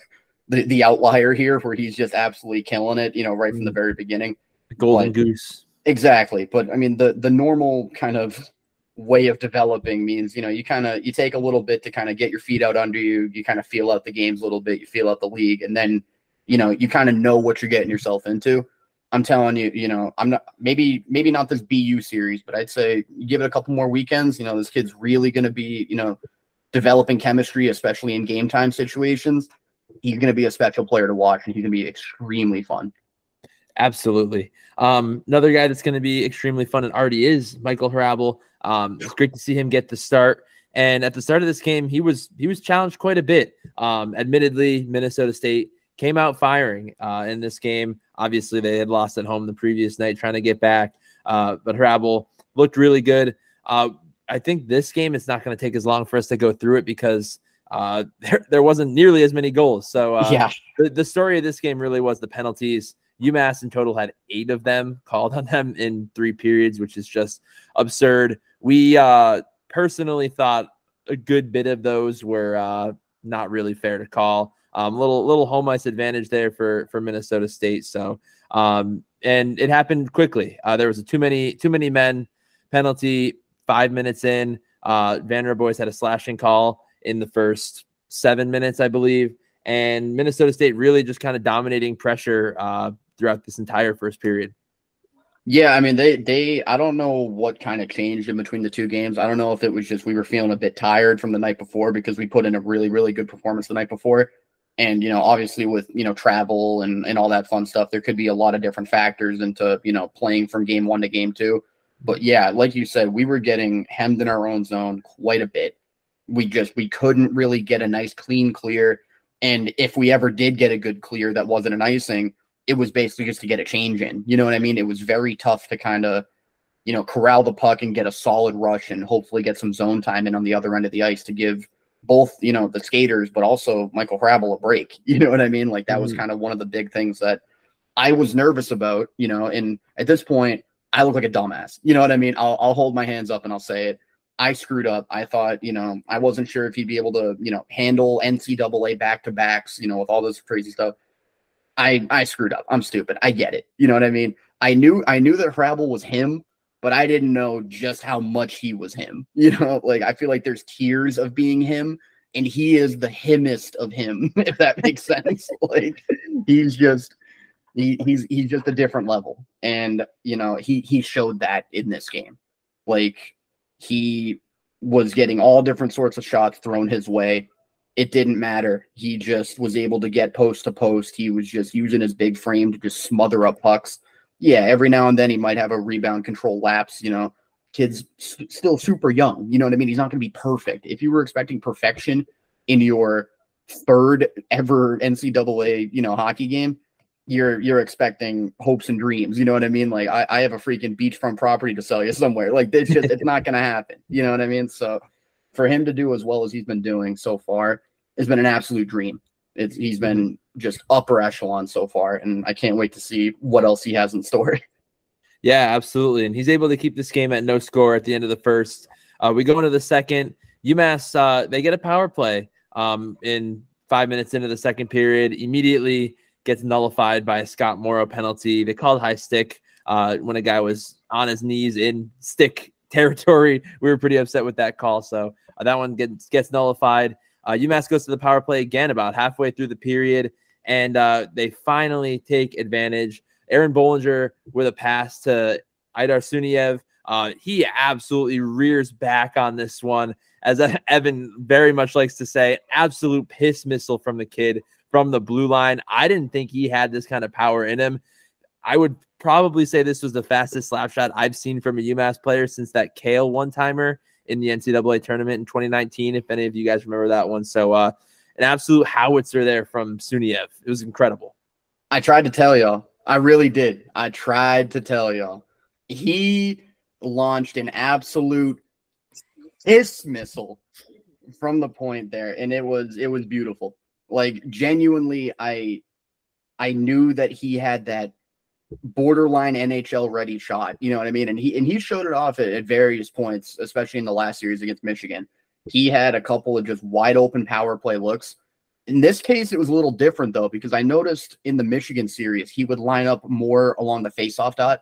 C: the, the outlier here where he's just absolutely killing it, you know, right from the mm-hmm. very beginning.
A: The golden goose.
C: Exactly, but I mean the the normal kind of way of developing means you know you kind of you take a little bit to kind of get your feet out under you you kind of feel out the games a little bit you feel out the league and then you know you kind of know what you're getting yourself into. I'm telling you you know i'm not maybe maybe not this bu series but i'd say give it a couple more weekends you know this kid's really going to be you know developing chemistry especially in game time situations. He's going to be a special player to watch and he's going to be extremely fun
A: Absolutely. Um, another guy that's going to be extremely fun and already is Michael Hrabal. Um, it's great to see him get the start. And at the start of this game, he was he was challenged quite a bit. Um, admittedly, Minnesota State came out firing uh, in this game. Obviously, they had lost at home the previous night, trying to get back. Uh, but Hrabal looked really good. Uh, I think this game is not going to take as long for us to go through it because uh, there there wasn't nearly as many goals. So uh,
C: yeah,
A: the, the story of this game really was the penalties UMass in total had eight of them called on them in three periods, which is just absurd. We uh, personally thought a good bit of those were uh, not really fair to call. Um, little little home ice advantage there for for Minnesota State. So um, and it happened quickly. Uh, there was a too many too many men penalty five minutes in. Uh, Vanroboys had a slashing call in the first seven minutes, I believe, and Minnesota State really just kind of dominating pressure uh, throughout this entire first period.
C: Yeah, I mean they they I don't know what kind of changed in between the two games. I don't know if it was just we were feeling a bit tired from the night before because we put in a really really good performance the night before. And you know, obviously with, you know, travel and and all that fun stuff, there could be a lot of different factors into, you know, playing from game 1 to game 2. But yeah, like you said, we were getting hemmed in our own zone quite a bit. We just we couldn't really get a nice clean clear and if we ever did get a good clear that wasn't an icing, it was basically just to get a change in. You know what I mean? It was very tough to kind of, you know, corral the puck and get a solid rush and hopefully get some zone time in on the other end of the ice to give both, you know, the skaters, but also Michael Hrabal a break. You know what I mean? Like that mm-hmm. was kind of one of the big things that I was nervous about, you know, and at this point, I look like a dumbass. You know what I mean? I'll, I'll hold my hands up and I'll say it. I screwed up. I thought, you know, I wasn't sure if he'd be able to, you know, handle NCAA back to backs, you know, with all this crazy stuff. I I screwed up. I'm stupid. I get it. You know what I mean? I knew I knew that Hrabal was him, but I didn't know just how much he was him. You know, like I feel like there's tiers of being him, and he is the himmest of him, if that makes sense. like he's just he, he's he's just a different level. And you know, he he showed that in this game. Like he was getting all different sorts of shots thrown his way it didn't matter. He just was able to get post to post. He was just using his big frame to just smother up pucks. Yeah, every now and then he might have a rebound control lapse. You know, kid's s- still super young. You know what I mean? He's not going to be perfect. If you were expecting perfection in your third ever NCAA, you know, hockey game, you're you're expecting hopes and dreams. You know what I mean? Like I, I have a freaking beachfront property to sell you somewhere. Like it's just it's not going to happen. You know what I mean? So for him to do as well as he's been doing so far has been an absolute dream. It's, he's been just upper echelon so far, and I can't wait to see what else he has in store.
A: Yeah, absolutely. And he's able to keep this game at no score at the end of the first. Uh, we go into the second. UMass, uh, they get a power play um, in five minutes into the second period. Immediately gets nullified by a Scott Morrow penalty. They called high stick uh, when a guy was on his knees in stick territory. We were pretty upset with that call. So uh, that one gets gets nullified. Uh, UMass goes to the power play again about halfway through the period, and uh, they finally take advantage. Aaron Bohlinger with a pass to Aydar Suniev. Uh, he absolutely rears back on this one, as Evin very much likes to say, absolute piss missile from the kid from the blue line. I didn't think he had this kind of power in him. I would probably say this was the fastest slap shot I've seen from a UMass player since that Cale one timer in the NCAA tournament in 2019. If any of you guys remember that one, so uh, an absolute howitzer there from Suniev. It was incredible.
C: I tried to tell y'all. I really did. I tried to tell y'all. He launched an absolute hiss missile from the point there, and it was it was beautiful. Like genuinely, I I knew that he had that borderline NHL ready shot. You know what I mean? And he and he showed it off at, at, various points, especially in the last series against Michigan. He had a couple of just wide open power play looks. In this case, it was a little different though, because I noticed in the Michigan series he would line up more along the faceoff dot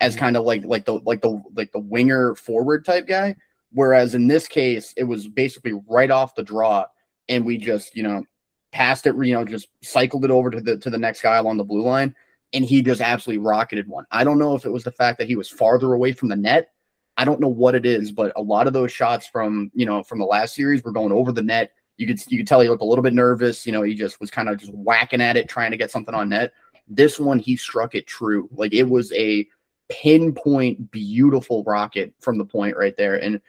C: as mm-hmm. kind of like like the like the like the winger forward type guy. Whereas in this case, it was basically right off the draw, and we just you know passed it, you know, just cycled it over to the to the next guy along the blue line and he just absolutely rocketed one. I don't know if it was the fact that he was farther away from the net. I don't know what it is, but a lot of those shots from you know from the last series were going over the net. You could you could tell he looked a little bit nervous. You know, he just was kind of just whacking at it, trying to get something on net. This one, he struck it true. Like it was a pinpoint, beautiful rocket from the point right there, and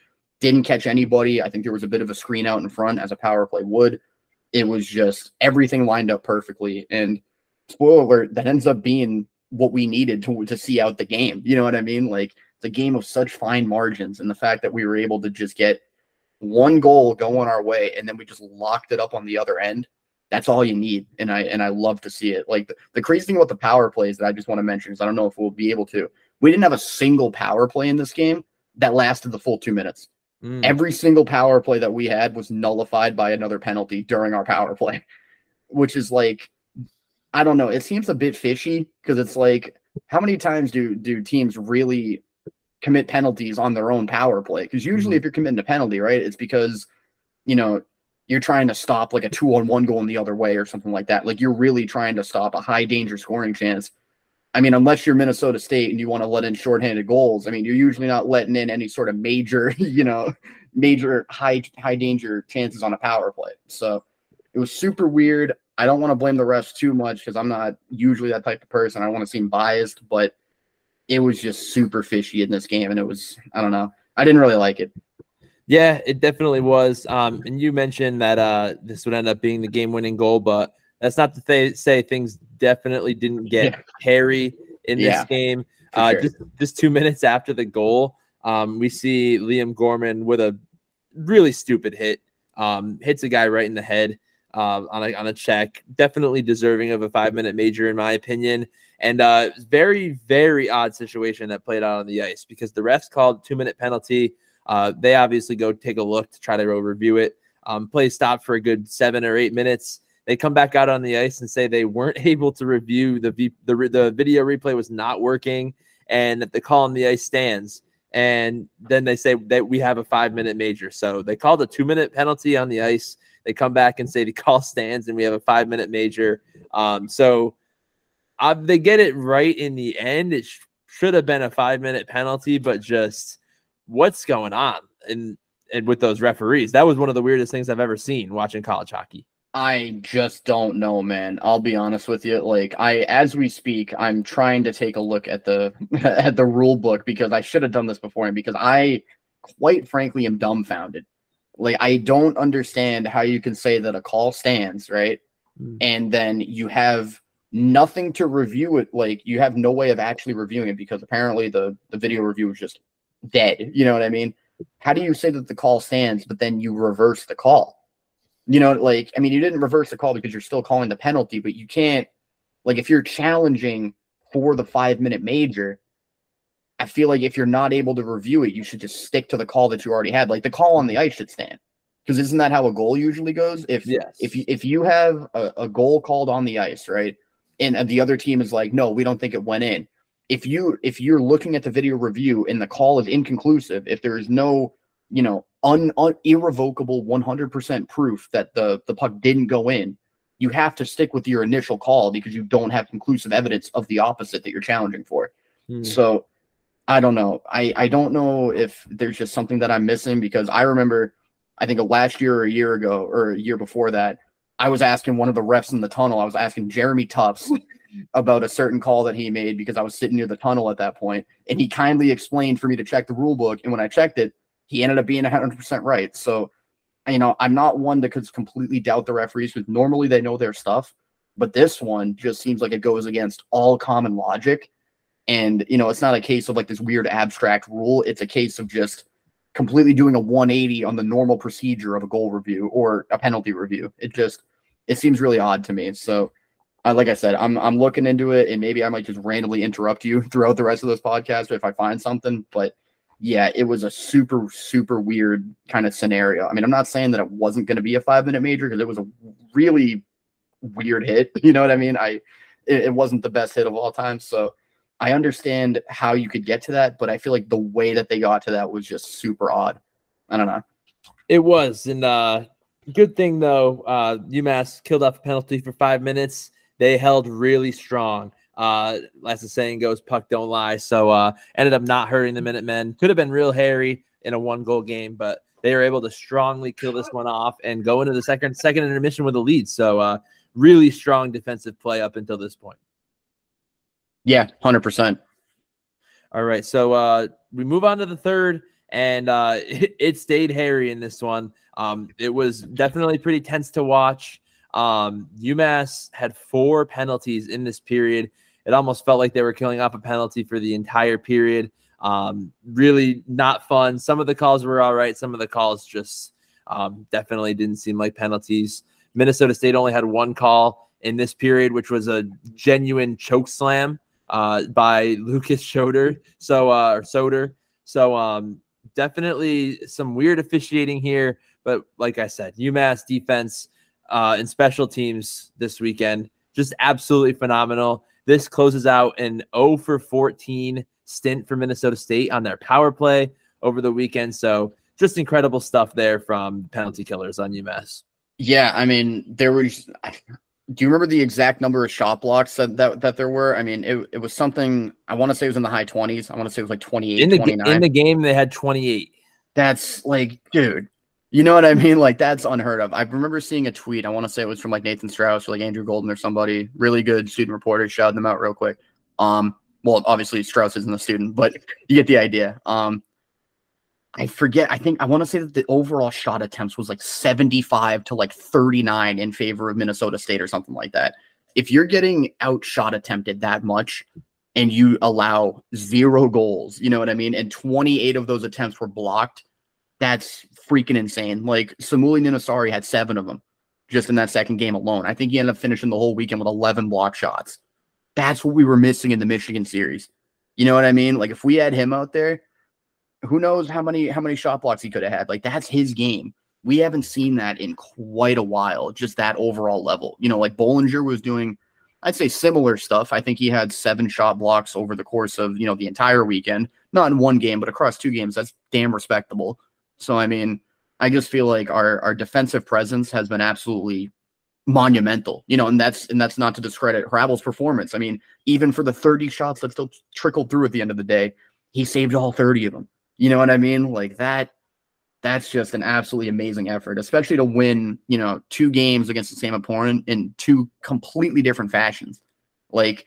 C: didn't catch anybody. I think there was a bit of a screen out in front as a power play would. It was just everything lined up perfectly, and spoiler alert, that ends up being what we needed to, to see out the game. You know what I mean? Like it's a game of such fine margins, and the fact that we were able to just get one goal going our way and then we just locked it up on the other end. that's all you need. And I and I love to see it. Like the, the crazy thing about the power plays that I just want to mention is I don't know if we'll be able to. We didn't have a single power play in this game that lasted the full two minutes. Mm. Every single power play that we had was nullified by another penalty during our power play, which is like, I don't know. It seems a bit fishy because it's like, how many times do do teams really commit penalties on their own power play? Because usually, mm-hmm. if you're committing a penalty, right, it's because you know you're trying to stop like a two on one going the other way or something like that. Like you're really trying to stop a high danger scoring chance. I mean, unless you're Minnesota State and you want to let in shorthanded goals, I mean, you're usually not letting in any sort of major, you know, major high high danger chances on a power play. So it was super weird. I don't want to blame the refs too much because I'm not usually that type of person. I don't want to seem biased, but it was just super fishy in this game, and it was I don't know. I didn't really like it.
A: Yeah, it definitely was. Um, and you mentioned that uh, this would end up being the game-winning goal, but that's not to th- say things definitely didn't get yeah. hairy in yeah, this game. Uh, sure. just, just two minutes after the goal, um, we see Liam Gorman with a really stupid hit, um, hits a guy right in the head uh, on, a, on a check. Definitely deserving of a five minute major, in my opinion. And uh, very, very odd situation that played out on the ice because the refs called two minute penalty. Uh, they obviously go take a look to try to review it. Um, play stopped for a good seven or eight minutes. They come back out on the ice and say they weren't able to review the v- the, the video replay was not working and that the call on the ice stands. And then they say that we have a five minute major. So they called a two minute penalty on the ice. They come back and say the call stands and we have a five minute major. Um, so uh, they get it right in the end. It sh- should have been a five minute penalty, but just what's going on and and with those referees? That was one of the weirdest things I've ever seen watching college hockey.
C: I just don't know, man. I'll be honest with you. Like I as we speak, I'm trying to take a look at the at the rule book because I should have done this before and because I quite frankly am dumbfounded. Like I don't understand how you can say that a call stands, right? Mm. And then you have nothing to review it like you have no way of actually reviewing it because apparently the the video review was just dead. You know what I mean? How do you say that the call stands but then you reverse the call? You know, like I mean, you didn't reverse the call because you're still calling the penalty, but you can't like if you're challenging for the five minute major. I feel like if you're not able to review it, you should just stick to the call that you already had. Like the call on the ice should stand, because isn't that how a goal usually goes? If yes. if you if you have a, a goal called on the ice, right, and the other team is like, no, we don't think it went in. If you if you're looking at the video review and the call is inconclusive, if there is no you know un, un irrevocable 100% proof that the the puck didn't go in, you have to stick with your initial call because you don't have conclusive evidence of the opposite that you're challenging for. Hmm. So I don't know. I I don't know if there's just something that I'm missing because I remember I think last year or a year ago or a year before that, I was asking one of the refs in the tunnel. I was asking Jeremy Tufts about a certain call that he made because I was sitting near the tunnel at that point, and he kindly explained for me to check the rule book. And when I checked it, he ended up being 100% right. So, you know, I'm not one that could completely doubt the referees because normally they know their stuff, but this one just seems like it goes against all common logic. And, you know, it's not a case of like this weird abstract rule. It's a case of just completely doing a 180 on the normal procedure of a goal review or a penalty review. It just, it seems really odd to me. So, uh, like I said, I'm I'm looking into it, and maybe I might just randomly interrupt you throughout the rest of this podcast if I find something. But yeah, it was a super, super weird kind of scenario. I mean, I'm not saying that it wasn't going to be a five minute major because it was a really weird hit. You know what I mean? I it, it, wasn't the best hit of all time. So I understand how you could get to that, but I feel like the way that they got to that was just super odd. I don't know.
A: It was, and uh good thing though, uh UMass killed off a penalty for five minutes. They held really strong. Uh, as the saying goes, puck don't lie. So uh, ended up not hurting the Minutemen. Could have been real hairy in a one goal game, but they were able to strongly kill this one off and go into the second second intermission with a lead. So uh, really strong defensive play up until this point.
C: Yeah, hundred percent.
A: All right, so uh, we move on to the third, and uh, it, it stayed hairy in this one. Um, it was definitely pretty tense to watch. Um, UMass had four penalties in this period. It almost felt like they were killing off a penalty for the entire period. Um, really not fun. Some of the calls were all right. Some of the calls just um, definitely didn't seem like penalties. Minnesota State only had one call in this period, which was a genuine choke slam uh, by Lucas Schroeder. So uh, or Sowder. So um, definitely some weird officiating here, but like I said, UMass defense uh, and special teams this weekend just absolutely phenomenal. This closes out an 0 for 14 stint for Minnesota State on their power play over the weekend. So just incredible stuff there from penalty killers on UMass.
C: Yeah, I mean, there was. Do you remember the exact number of shot blocks that that, that there were? I mean, it, it was something. I want to say it was in the high twenties. I want to say it was like 28,
A: in the
C: 29.
A: in the game they had 28.
C: That's like, dude, you know what I mean? Like that's unheard of. I remember seeing a tweet. I want to say it was from like Nathan Strauss or like Andrew Golden or somebody. Really good student reporter. Shout them out real quick. Um, well, obviously Strauss isn't a student, but you get the idea. Um, I forget. I think I want to say that the overall shot attempts was like 75 to like 39 in favor of Minnesota State or something like that. If you're getting outshot attempted that much and you allow zero goals, you know what I mean? And 28 of those attempts were blocked, that's freaking insane. Like Samuli Niinisaari had seven of them just in that second game alone. I think he ended up finishing the whole weekend with 11 block shots. That's what we were missing in the Michigan series. You know what I mean? Like if we had him out there, who knows how many how many shot blocks he could have had. Like that's his game. We haven't seen that in quite a while. Just that overall level. You know, like Bohlinger was doing, I'd say similar stuff. I think he had seven shot blocks over the course of you know the entire weekend, not in one game, but across two games. That's damn respectable. So I mean, I just feel like our our defensive presence has been absolutely monumental. You know, and that's and that's not to discredit Hrabal's performance. I mean, even for the 30 shots that still trickled through at the end of the day, he saved all 30 of them. You know what I mean? Like that that's just an absolutely amazing effort, especially to win, you know, two games against the same opponent in two completely different fashions. Like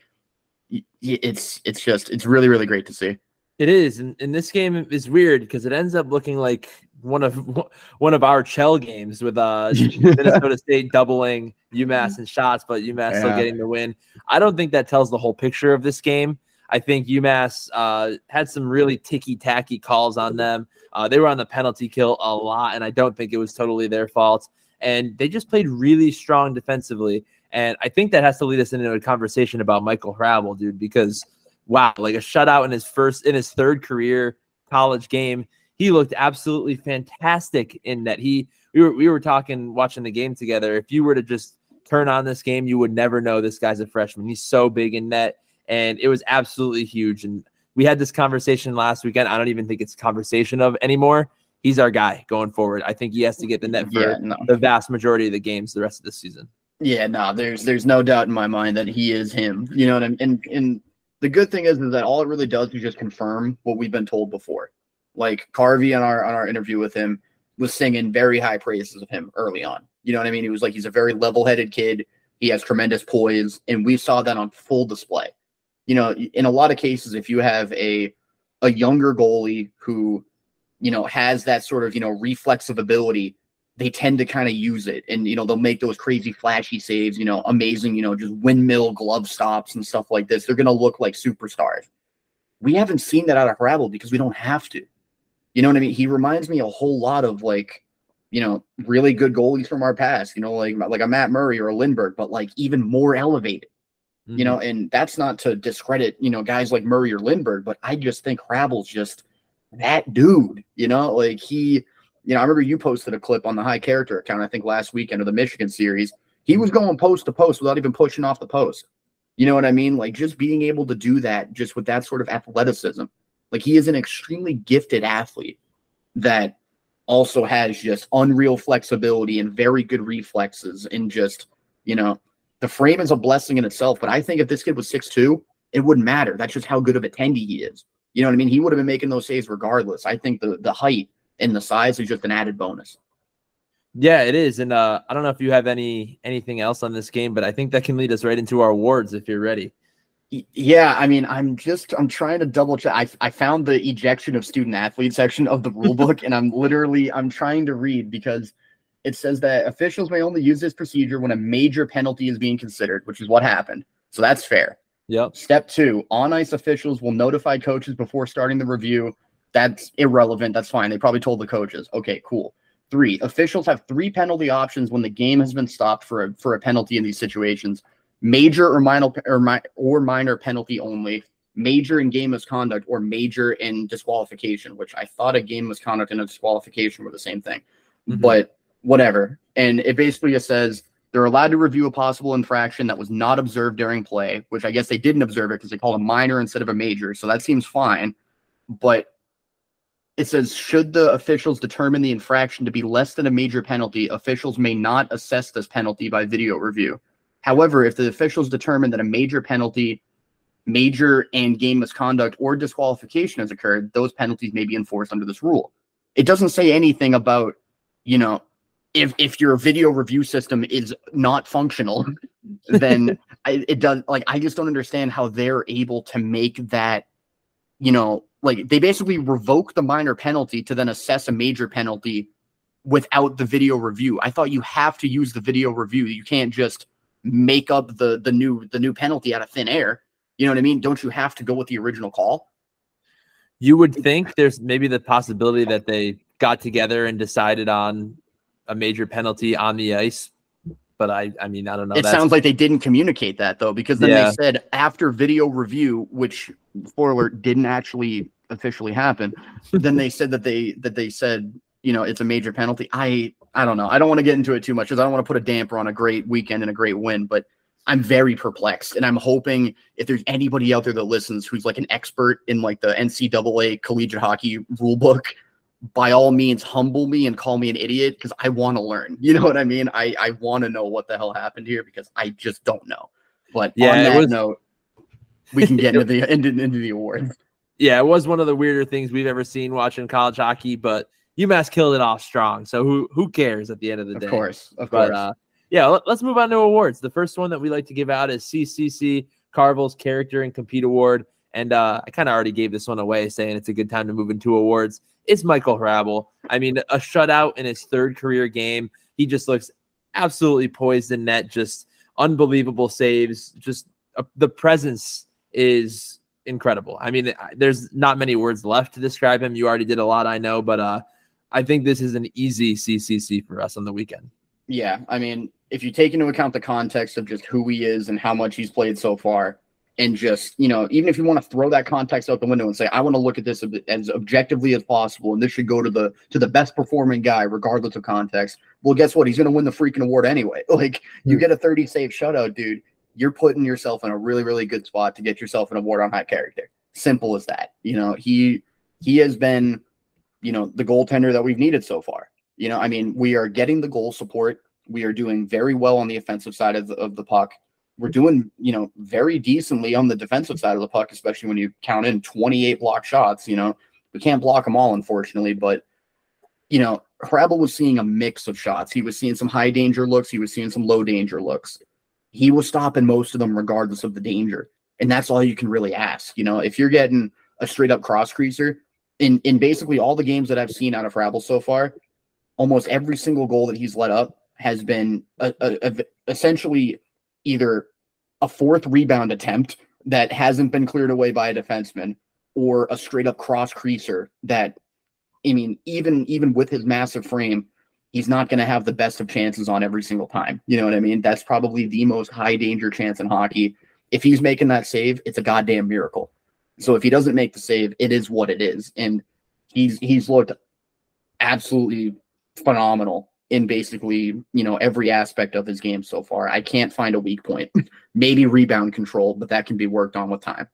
C: it's it's just it's really really great to see.
A: It is, and, and this game is weird because it ends up looking like one of one of our Chel games with uh Minnesota State doubling UMass in shots, but UMass yeah. still getting the win. I don't think that tells the whole picture of this game. I think UMass uh, had some really ticky tacky calls on them. Uh, they were on the penalty kill a lot, and I don't think it was totally their fault. And they just played really strong defensively. And I think that has to lead us into a conversation about Michael Hrabal, dude, because wow, like a shutout in his first in his third career college game. He looked absolutely fantastic in that he we were we were talking watching the game together. If you were to just turn on this game, you would never know this guy's a freshman. He's so big in net and it was absolutely huge. And we had this conversation last weekend. I don't even think it's a conversation of anymore. He's our guy going forward. I think he has to get the net for yeah, no. the vast majority of the games the rest of the season.
C: Yeah, no, there's there's no doubt in my mind that he is him. You know what I mean? And and the good thing is, is that all it really does is just confirm what we've been told before. Like Carvel on our on our interview with him was singing very high praises of him early on. You know what I mean? He was like he's a very level-headed kid. He has tremendous poise, and we saw that on full display you know, in a lot of cases, if you have a a younger goalie who, you know, has that sort of you know reflexive ability, they tend to kind of use it, and you know they'll make those crazy flashy saves, you know, amazing, you know, just windmill glove stops and stuff like this. They're gonna look like superstars. We haven't seen that out of Hrabal because we don't have to. You know what I mean? He reminds me a whole lot of like, you know, really good goalies from our past. You know, like like a Matt Murray or a Lindberg, but like even more elevated. Mm-hmm. You know, mm-hmm. and that's not to discredit, you know, guys like Murray or Lindberg, but I just think Hrabal's just that dude, you know, like he, you know, I remember you posted a clip on the high character account, I think last weekend of the Michigan series. He was going post to post without even pushing off the post. You know what I mean? Like just being able to do that just with that sort of athleticism. Like he is an extremely gifted athlete that also has just unreal flexibility and very good reflexes and just, you know, the frame is a blessing in itself. But I think if this kid was six two, it wouldn't matter. That's just how good of a tendy he is. You know what I mean? He would have been making those saves regardless. I think the the height and the size is just an added bonus.
A: Yeah, it is. And uh, I don't know if you have any anything else on this game, but I think that can lead us right into our awards if you're ready.
C: Yeah, I mean, I'm just I'm trying to double check. I I found the ejection of student athlete section of the rule book, and I'm literally I'm trying to read because it says that officials may only use this procedure when a major penalty is being considered, which is what happened. So that's fair.
A: Yep.
C: Step two on ice officials will notify coaches before starting the review. That's irrelevant. That's fine. They probably told the coaches. Okay, cool. Three officials have three penalty options when the game has been stopped for a for a penalty in these situations: major or minor or, mi- or minor penalty only, major in game misconduct, or major in disqualification. Which I thought a game misconduct and a disqualification were the same thing,
A: Mhm.
C: but whatever. And it basically just says they're allowed to review a possible infraction that was not observed during play, which I guess they didn't observe it because they called a minor instead of a major. So that seems fine. But it says should the officials determine the infraction to be less than a major penalty, officials may not assess this penalty by video review. However, if the officials determine that a major penalty, major and game misconduct or disqualification has occurred, those penalties may be enforced under this rule. It doesn't say anything about, you know, if if your video review system is not functional, then I, it does like I just don't understand how they're able to make that, you know, like they basically revoke the minor penalty to then assess a major penalty without the video review. I thought you have to use the video review. You can't just make up the the new the new penalty out of thin air. You know what I mean? Don't you have to go with the original call?
A: You would think there's maybe the possibility that they got together and decided on a major penalty on the ice, but I, I mean, I don't know.
C: it sounds like they didn't communicate that though, because then
A: Yeah.
C: they said after video review, which spoiler didn't actually officially happen. then they said that they that they said you know it's a major penalty. I I don't know. I don't want to get into it too much because I don't want to put a damper on a great weekend and a great win, but. I'm very perplexed, and I'm hoping if there's anybody out there that listens who's like an expert in like the NCAA collegiate hockey rule book, by all means humble me and call me an idiot because I want to learn. You know what I mean? I I want to know what the hell happened here because I just don't know. But
A: Yeah,
C: on that
A: was-
C: note, we can get into the into, into the awards.
A: yeah, it was one of the weirder things we've ever seen watching college hockey, but UMass killed it off strong. So who who cares at the end of the day?
C: Of course, of
A: But
C: course.
A: uh, yeah, let, us move on to awards. The first one that we like to give out is CCC Carvel's Character and Compete Award. And uh, I kind of already gave this one away, saying it's a good time to move into awards. It's Michael Hrabal. I mean, a shutout in his third career game. He just looks absolutely poised in net, just unbelievable saves. Just uh, the presence is incredible. I mean, there's not many words left to describe him. You already did a lot, I know, but uh, I think this is an easy CCC for us on the weekend.
C: yeah, I mean, if you take into account the context of just who he is and how much he's played so far, and just you know, even if you want to throw that context out the window and say, I want to look at this as objectively as possible, and this should go to the to the best performing guy, regardless of context. Well, guess what? He's going to win the freaking award anyway. Like, you
A: Hmm.
C: get a 30 save shutout, dude. You're putting yourself in a really, really good spot to get yourself an award on high character. Simple as that. You know, he he has been, you know, the goaltender that we've needed so far. You know, I mean, we are getting the goal support. We are doing very well on the offensive side of the, of the puck. We're doing, you know, very decently on the defensive side of the puck, especially when you count in 28 block shots. You know, we can't block them all, unfortunately, but you know, Hrabal was seeing a mix of shots. He was seeing some high danger looks. He was seeing some low danger looks. He was stopping most of them regardless of the danger. And that's all you can really ask. You know, if you're getting a straight up cross creaser in, in basically all the games that I've seen out of Hrabal so far, almost every single goal that he's let up has been a, a- a- essentially either a fourth rebound attempt that hasn't been cleared away by a defenseman or a straight up cross creaser that I mean, even even with his massive frame, he's not going to have the best of chances on every single time. You know what I mean? That's probably the most high danger chance in hockey. If he's making that save, it's a goddamn miracle. So if he doesn't make the save, it is what it is, and he's he's looked absolutely phenomenal in basically you know every aspect of his game so far. I can't find a weak point. Maybe rebound control, but that can be worked on with time.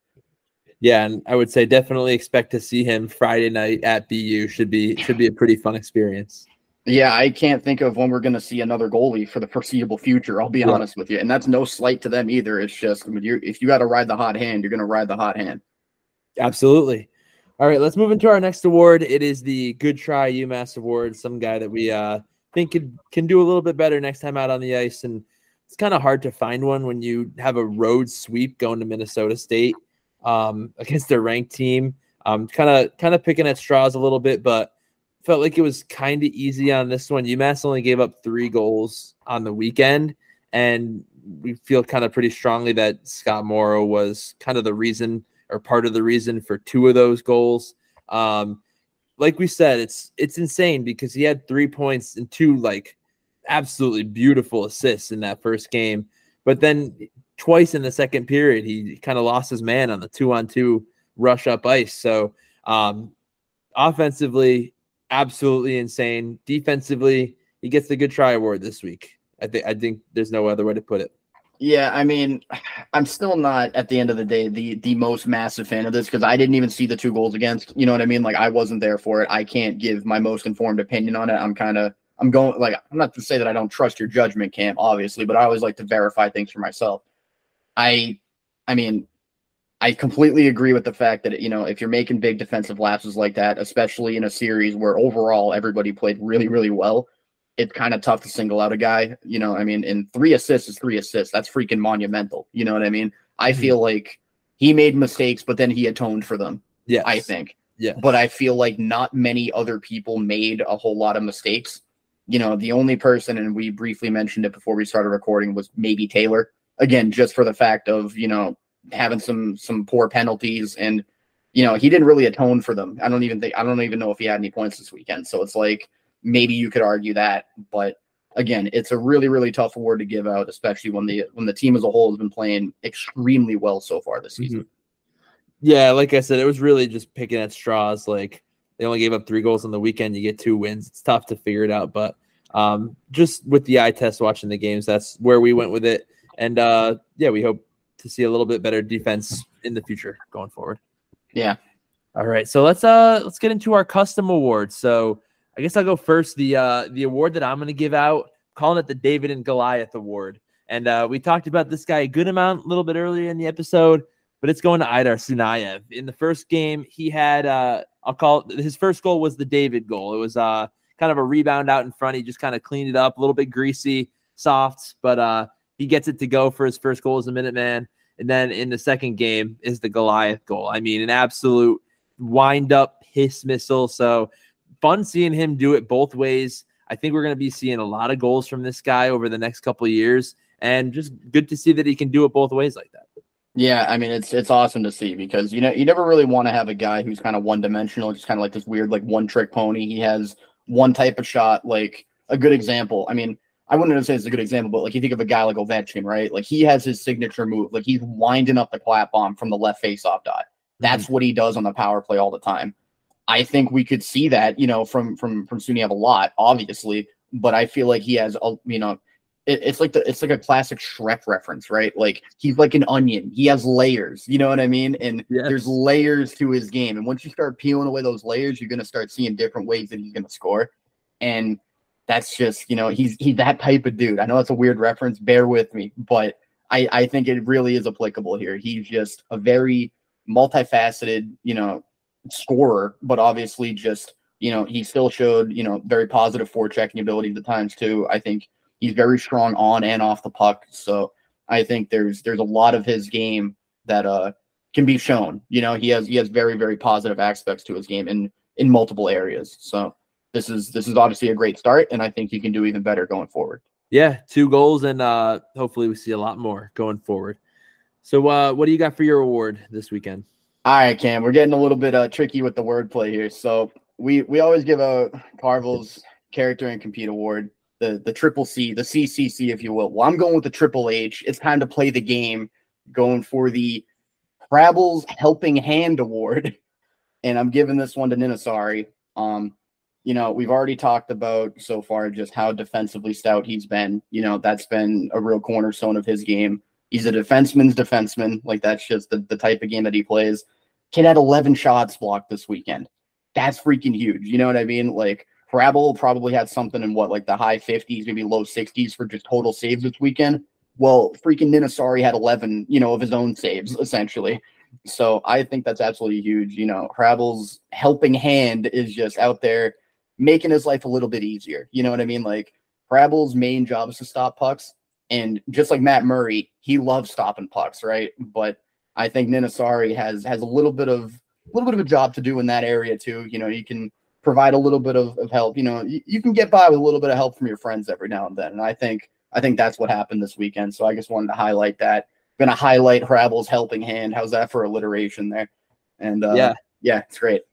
A: Yeah, and I would say definitely expect to see him Friday night at BU. Should be should be a pretty fun experience.
C: Yeah, I can't think of when we're going to see another goalie for the foreseeable future. I'll be
A: Yeah.
C: honest with you, and that's no slight to them either. It's just I mean, you're, if you got to ride the hot hand, you're going to ride the hot hand.
A: Absolutely. All right, let's move into our next award. It is the Good Try UMass Award. Some guy that we uh, think can can do a little bit better next time out on the ice, and it's kind of hard to find one when you have a road sweep going to Minnesota State um, against a ranked team. Kind of kind of picking at straws a little bit, but felt like it was kind of easy on this one. UMass only gave up three goals on the weekend, and we feel kind of pretty strongly that Scott Morrow was kind of the reason or part of the reason for two of those goals. Um, like we said, it's it's insane because he had three points and two like absolutely beautiful assists in that first game. But then twice in the second period, he kind of lost his man on the two on two rush up ice. So um, offensively, absolutely insane. Defensively, he gets the good try award this week. I think I think there's no other way to put it.
C: Yeah, I mean, I'm still not at the end of the day the the most massive fan of this because I didn't even see the two goals against. You know what I mean? Like I wasn't there for it. I can't give my most informed opinion on it. I'm kind of I'm going like I'm not to say that I don't trust your judgment, Camp, obviously, but I always like to verify things for myself. I, I mean, I completely agree with the fact that you know if you're making big defensive lapses like that, especially in a series where overall everybody played really really well, it's kind of tough to single out a guy. You know, I mean, and three assists is three assists. That's freaking monumental. You know what I mean? I mm-hmm. feel like he made mistakes, but then he atoned for them.
A: Yeah,
C: I think.
A: Yeah,
C: but I feel like not many other people made a whole lot of mistakes. You know, the only person, and we briefly mentioned it before we started recording, was maybe Taylor. Again, just for the fact of you know having some some poor penalties and you know he didn't really atone for them. I don't even think I don't even know if he had any points this weekend. So it's like maybe you could argue that, but again, it's a really really tough award to give out, especially when the when the team as a whole has been playing extremely well so far this season. Mm-hmm.
A: Yeah, like I said, it was really just picking at straws. Like they only gave up three goals on the weekend. You get two wins. It's tough to figure it out, but um, just with the eye test watching the games, that's where we went with it. And uh, yeah, we hope to see a little bit better defense in the future going forward.
C: Yeah.
A: All right. So let's uh let's get into our custom awards. So I guess I'll go first. The uh the award that I'm gonna give out, calling it the David and Goliath Award. And uh we talked about this guy a good amount a little bit earlier in the episode, but it's going to Aydar Suniev. In the first game, he had uh I'll call it his first goal was the David goal. It was uh kind of a rebound out in front. He just kind of cleaned it up, a little bit greasy, soft, but uh he gets it to go for his first goal as a Minuteman. And then in the second game is the Goliath goal. I mean, an absolute wind up piss missile. So fun seeing him do it both ways. I think we're going to be seeing a lot of goals from this guy over the next couple of years, and just good to see that he can do it both ways like that.
C: Yeah, I mean it's it's awesome to see because you know you never really want to have a guy who's kind of one dimensional, just kind of like this weird like one trick pony. He has one type of shot. Like a good example. I mean, I wouldn't say it's a good example, but like you think of a guy like Ovechkin, right? Like he has his signature move. Like he's winding up the clap bomb from the left face off dot. That's mm-hmm. what he does on the power play all the time. I think we could see that, you know, from from from Suniev a lot, obviously, but I feel like he has a you know, it, it's like the it's like a classic Shrek reference, right? Like he's like an onion. He has layers, you know what I mean? And yes. there's layers to his game. And once you start peeling away those layers, you're gonna start seeing different ways that he's gonna score. And that's just you know he's he's that type of dude. I know that's a weird reference. Bear with me, but I I think it really is applicable here. He's just a very multifaceted you know scorer, but obviously just you know he still showed you know very positive forechecking ability at times too. I think he's very strong on and off the puck. So I think there's there's a lot of his game that uh can be shown. You know he has he has very very positive aspects to his game in in multiple areas. So this is this is obviously a great start, and I think he can do even better going forward.
A: Yeah, two goals, and uh, hopefully we see a lot more going forward. So, uh, what do you got for your award this weekend?
C: All right, Cam, we're getting a little bit uh, tricky with the wordplay here. So we we always give a Carvel's Character and Compete Award, the the triple C, the CCC, if you will. Well, I'm going with the triple H. It's time to play the game. Going for the Hrabal's Helping Hand Award, and I'm giving this one to Niinisaari. Um, you know, we've already talked about so far just how defensively stout he's been. You know, that's been a real cornerstone of his game. He's a defenseman's defenseman. Like that's just the, the type of game that he plays. Kid had 11 shots blocked this weekend. That's freaking huge. You know what I mean? Like Hrabal probably had something in what, like the high 50s, maybe low 60s for just total saves this weekend. Well, freaking Niinisaari had 11, you know, of his own saves essentially. So I think that's absolutely huge. You know, Hrabal's helping hand is just out there making his life a little bit easier. You know what I mean? Like Hrabal's main job is to stop pucks. And just like Matt Murray, he loves stopping pucks, right? But I think Niinisaari has has a little bit of a little bit of a job to do in that area too. You know, you can provide a little bit of, of help. You know, you, you can get by with a little bit of help from your friends every now and then. And I think I think that's what happened this weekend. So I just wanted to highlight that. Gonna highlight Hrabal's helping hand. How's that for alliteration there? And uh, yeah, yeah, it's great.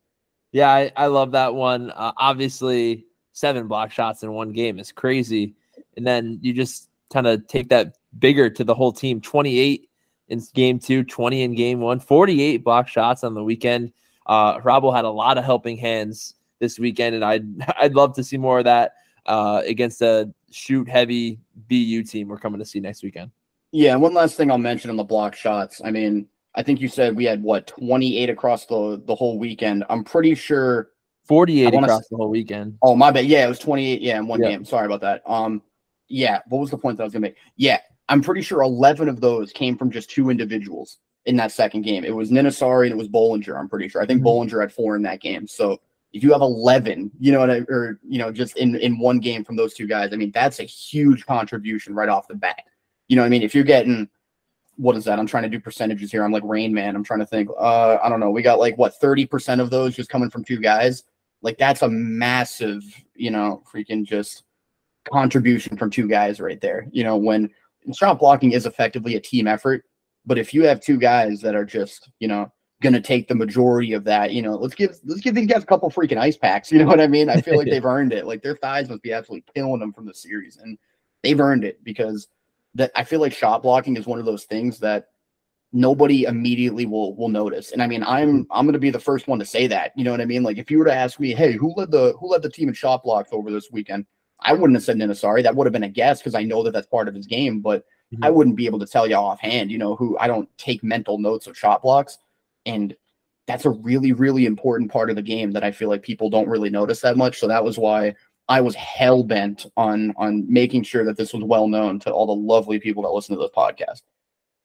A: Yeah, I, I love that one. Uh, obviously, seven block shots in one game is crazy. And then you just kind of take that bigger to the whole team 28 in game two, 20 in game one, 48 block shots on the weekend. Uh, Hrabal had a lot of helping hands this weekend, and I'd I'd love to see more of that uh, against a shoot heavy BU team we're coming to see next weekend.
C: Yeah, and one last thing I'll mention on the block shots. I mean, I think you said we had what 28 across the the whole weekend. I'm pretty sure
A: 48 across the whole weekend.
C: Oh, my bad. Yeah, it was 28. Yeah, in one game. Sorry about that. Um, yeah. What was the point that I was gonna make? Yeah, I'm pretty sure 11 of those came from just two individuals in that second game. It was Niinisaari and it was Bohlinger. I'm pretty sure. I think mm-hmm. Bohlinger had four in that game. So if you have 11, you know what I, or you know, just in in one game from those two guys, I mean, that's a huge contribution right off the bat. You know what I mean? If you're getting what is that? I'm trying to do percentages here. I'm like Rain Man. I'm trying to think. Uh, I don't know. We got like what 30% of those just coming from two guys. Like that's a massive, you know, freaking just contribution from two guys right there. You know, when shot blocking is effectively a team effort, but if you have two guys that are just, you know, going to take the majority of that, you know, let's give let's give these guys a couple freaking ice packs. You know what I mean? I feel like they've earned it. Like their thighs must be absolutely killing them from the series, and they've earned it because that I feel like shot blocking is one of those things that nobody immediately will will notice. And I mean, I'm I'm going to be the first one to say that. You know what I mean? Like if you were to ask me, hey, who led the who led the team in shot blocks over this weekend? I wouldn't have said Niinisaari. That would have been a guess because I know that that's part of his game, but mm-hmm. I wouldn't be able to tell you offhand. You know, who I don't take mental notes of shot blocks, and that's a really really important part of the game that I feel like people don't really notice that much. So that was why I was hell bent on on making sure that this was well known to all the lovely people that listen to this podcast.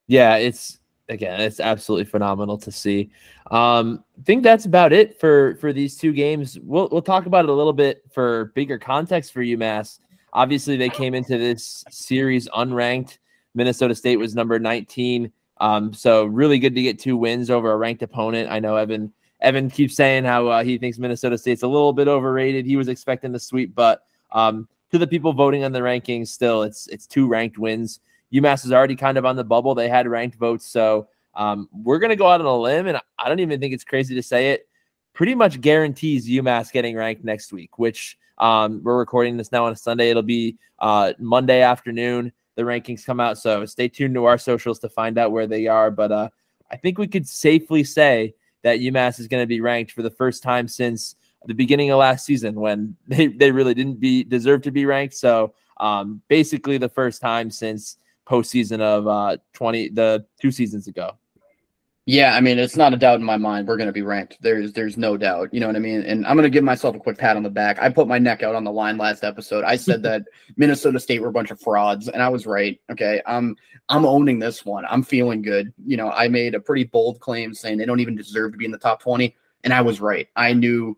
A: Yeah, it's again, it's absolutely phenomenal to see. Um, I think that's about it for for these two games. We'll we'll talk about it a little bit for bigger context for UMass. Obviously, they came into this series unranked. Minnesota State was number 19. Um, so really good to get two wins over a ranked opponent. I know Evin Evin keeps saying how uh, he thinks Minnesota State's a little bit overrated. He was expecting the sweep, but um, to the people voting on the rankings, still it's it's two ranked wins. UMass is already kind of on the bubble. They had ranked votes, so um, we're gonna go out on a limb, and I don't even think it's crazy to say it. Pretty much guarantees UMass getting ranked next week, which um, we're recording this now on a Sunday. It'll be uh, Monday afternoon. The rankings come out, so stay tuned to our socials to find out where they are. But uh, I think we could safely say that UMass is going to be ranked for the first time since the beginning of last season when they, they really didn't be deserve to be ranked. So um, basically the first time since postseason of uh, 20 the two seasons ago.
C: Yeah, I mean, it's not a doubt in my mind we're going to be ranked. There's there's no doubt. You know what I mean? And I'm going to give myself a quick pat on the back. I put my neck out on the line last episode. I said that Minnesota State were a bunch of frauds, and I was right. Okay, I'm I'm owning this one. I'm feeling good. You know, I made a pretty bold claim saying they don't even deserve to be in the top 20, and I was right. I knew,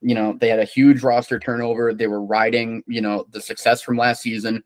C: you know, they had a huge roster turnover. They were riding, you know, the success from last season,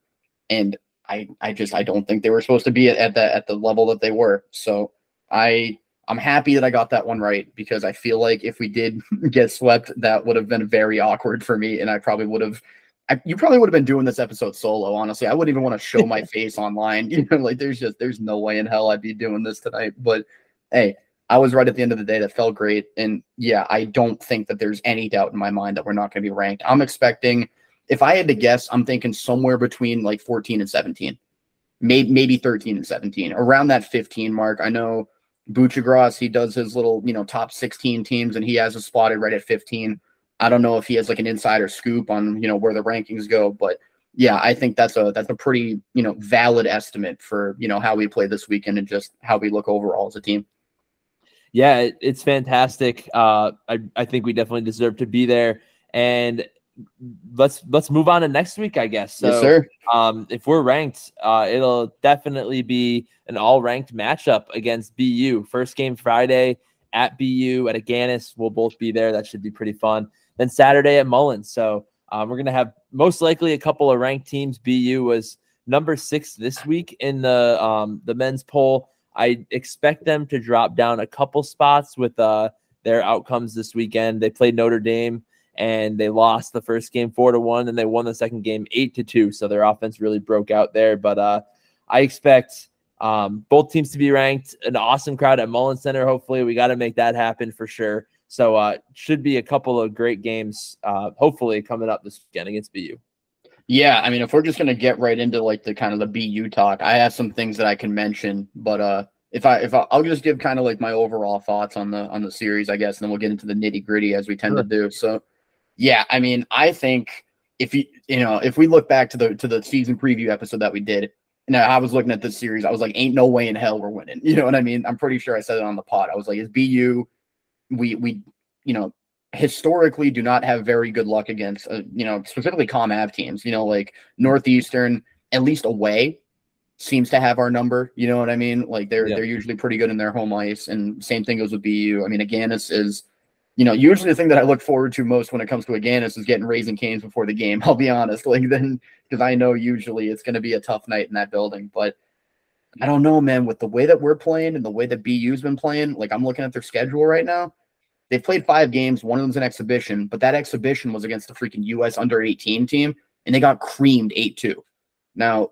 C: and I I just I don't think they were supposed to be at, at the at the level that they were. So I I'm happy that I got that one right because I feel like if we did get swept, that would have been very awkward for me, and I probably would have. I, you probably would have been doing this episode solo. Honestly, I wouldn't even want to show my face online. You know, like there's just there's no way in hell I'd be doing this tonight. But hey, I was right at the end of the day. That felt great, and yeah, I don't think that there's any doubt in my mind that we're not going to be ranked. I'm expecting. If I had to guess, I'm thinking somewhere between like 14 and 17, maybe maybe 13 and 17, around that 15 mark. I know Buccigross, he does his little, you know, top 16 teams and he has a spotted right at 15. I don't know if he has like an insider scoop on, you know, where the rankings go, but yeah, I think that's a that's a pretty, you know, valid estimate for, you know, how we play this weekend and just how we look overall as a team.
A: Yeah, it's fantastic. Uh I I think we definitely deserve to be there and let's let's move on to next week, I guess. So,
C: yes, sir.
A: Um, if we're ranked, uh, it'll definitely be an all-ranked matchup against BU. First game Friday at BU at Agganis. We'll both be there. That should be pretty fun. Then Saturday at Mullins. So um, we're gonna have most likely a couple of ranked teams. BU was number six this week in the um, the men's poll. I expect them to drop down a couple spots with uh, their outcomes this weekend. They played Notre Dame and they lost the first game four to one, and they won the second game eight to two. So their offense really broke out there. But uh, I expect um, both teams to be ranked. An awesome crowd at Mullins Center. Hopefully, we got to make that happen for sure. So uh, should be a couple of great games, uh, hopefully coming up this weekend against BU.
C: Yeah, I mean, if we're just gonna get right into like the kind of the BU talk, I have some things that I can mention, but uh, if I if I, will just give kind of like my overall thoughts on the on the series, I guess, and then we'll get into the nitty gritty as we tend sure. to do. So, yeah, I mean, I think if you you know if we look back to the to the season preview episode that we did, now I was looking at this series, I was like, ain't no way in hell we're winning. You know what I mean? I'm pretty sure I said it on the pod. I was like, it's BU. We we you know historically do not have very good luck against, uh, you know, specifically ComAv teams. You know, like Northeastern, at least away, seems to have our number. You know what I mean? Like they're yeah. they're usually pretty good in their home ice, and same thing goes with BU. I mean, Agganis is, you know, usually the thing that I look forward to most when it comes to Agganis is getting Raising Canes before the game. I'll be honest, like then because I know usually it's going to be a tough night in that building, but. I don't know, man. With the way that we're playing and the way that BU's been playing, like I'm looking at their schedule right now They've played five games. One of them's an exhibition, but that exhibition was against the freaking U.S. under 18 team, and they got creamed 8 2. Now,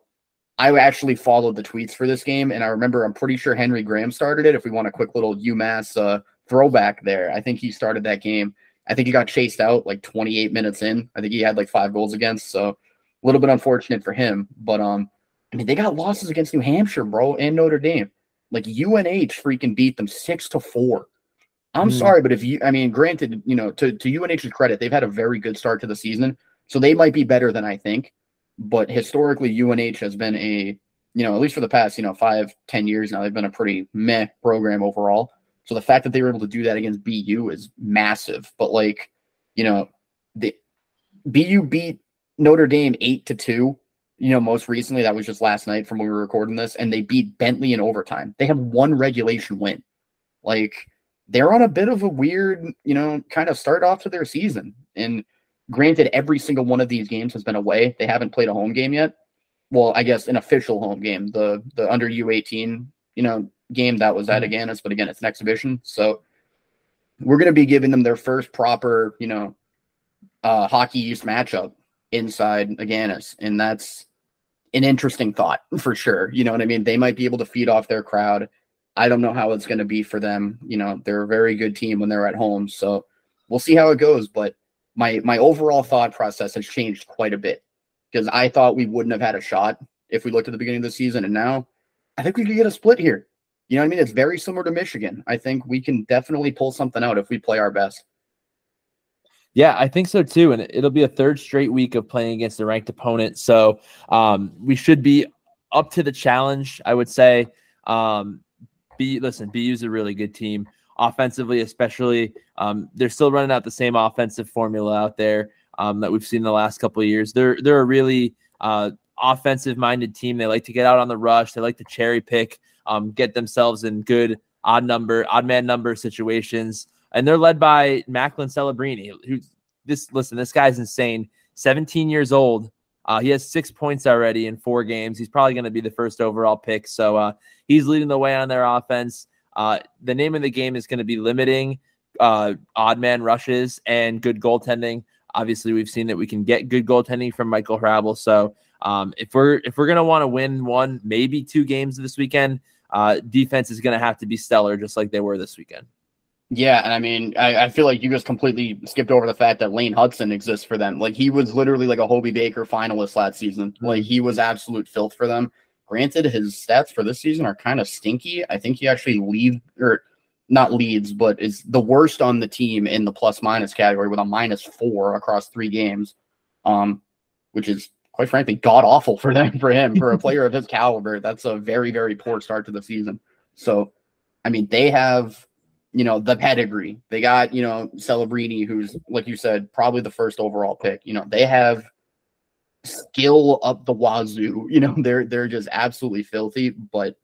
C: I actually followed the tweets for this game, and I remember I'm pretty sure Henry Graham started it. If we want a quick little UMass uh, throwback there, I think he started that game. I think he got chased out like 28 minutes in. I think he had like five goals against, so a little bit unfortunate for him. But um, I mean, they got losses against New Hampshire, bro, and Notre Dame. Like UNH freaking beat them six to four. I'm mm. sorry, but if you, I mean, granted, you know, to, to UNH's credit, they've had a very good start to the season. So they might be better than I think. But historically, UNH has been a, you know, at least for the past, you know, five, ten years now, they've been a pretty meh program overall. So the fact that they were able to do that against BU is massive. But like, you know, the BU beat Notre Dame eight to two. You know, most recently that was just last night from when we were recording this, and they beat Bentley in overtime. They have one regulation win. Like, they're on a bit of a weird, you know, kind of start off to their season. And granted, every single one of these games has been away. They haven't played a home game yet. Well, I guess an official home game, the the under U eighteen, you know, game that was at mm-hmm. Agganis, but again, it's an exhibition. So we're gonna be giving them their first proper, you know, uh hockey East matchup inside Agganis. And that's an interesting thought for sure. You know what I mean? They might be able to feed off their crowd I don't know how it's going to be for them. You know, they're a very good team when they're at home, so we'll see how it goes. But my my overall thought process has changed quite a bit because I thought we wouldn't have had a shot if we looked at the beginning of the season, and now I think we could get a split here. You know what I mean? It's very similar to Michigan. I think we can definitely pull something out if we play our best.
A: Yeah, I think so too. And it'll be a third straight week of playing against a ranked opponent. So um, we should be up to the challenge, I would say. Um, B listen, BU's a really good team offensively, especially. Um, they're still running out the same offensive formula out there um, that we've seen in the last couple of years. They're they're a really uh, offensive minded team. They like to get out on the rush. They like to cherry pick, um, get themselves in good odd number, odd man number situations. And they're led by Macklin Celebrini, who this listen, this guy's insane. 17 years old, uh, he has six points already in four games. He's probably going to be the first overall pick. So uh, he's leading the way on their offense. Uh, the name of the game is going to be limiting uh, odd man rushes and good goaltending. Obviously, we've seen that we can get good goaltending from Michael Hrabal. So um, if we're if we're going to want to win one, maybe two games this weekend, uh, defense is going to have to be stellar, just like they were this weekend.
C: Yeah, and I mean, I, I, feel like you just completely skipped over the fact that Lane Hudson exists for them. Like he was literally like a Hobey Baker finalist last season. Like he was absolute filth for them. Granted, his stats for this season are kind of stinky. I think he actually lead or not leads, but is the worst on the team in the plus minus category with a minus four across three games. Um, which is quite frankly god awful for them for him for a player of his caliber. That's a very very poor start to the season. So, I mean, they have you know, the pedigree. They got, you know, Celebrini, who's like you said, probably the first overall pick. You know, they have skill up the wazoo. You know, they're they're just absolutely filthy, but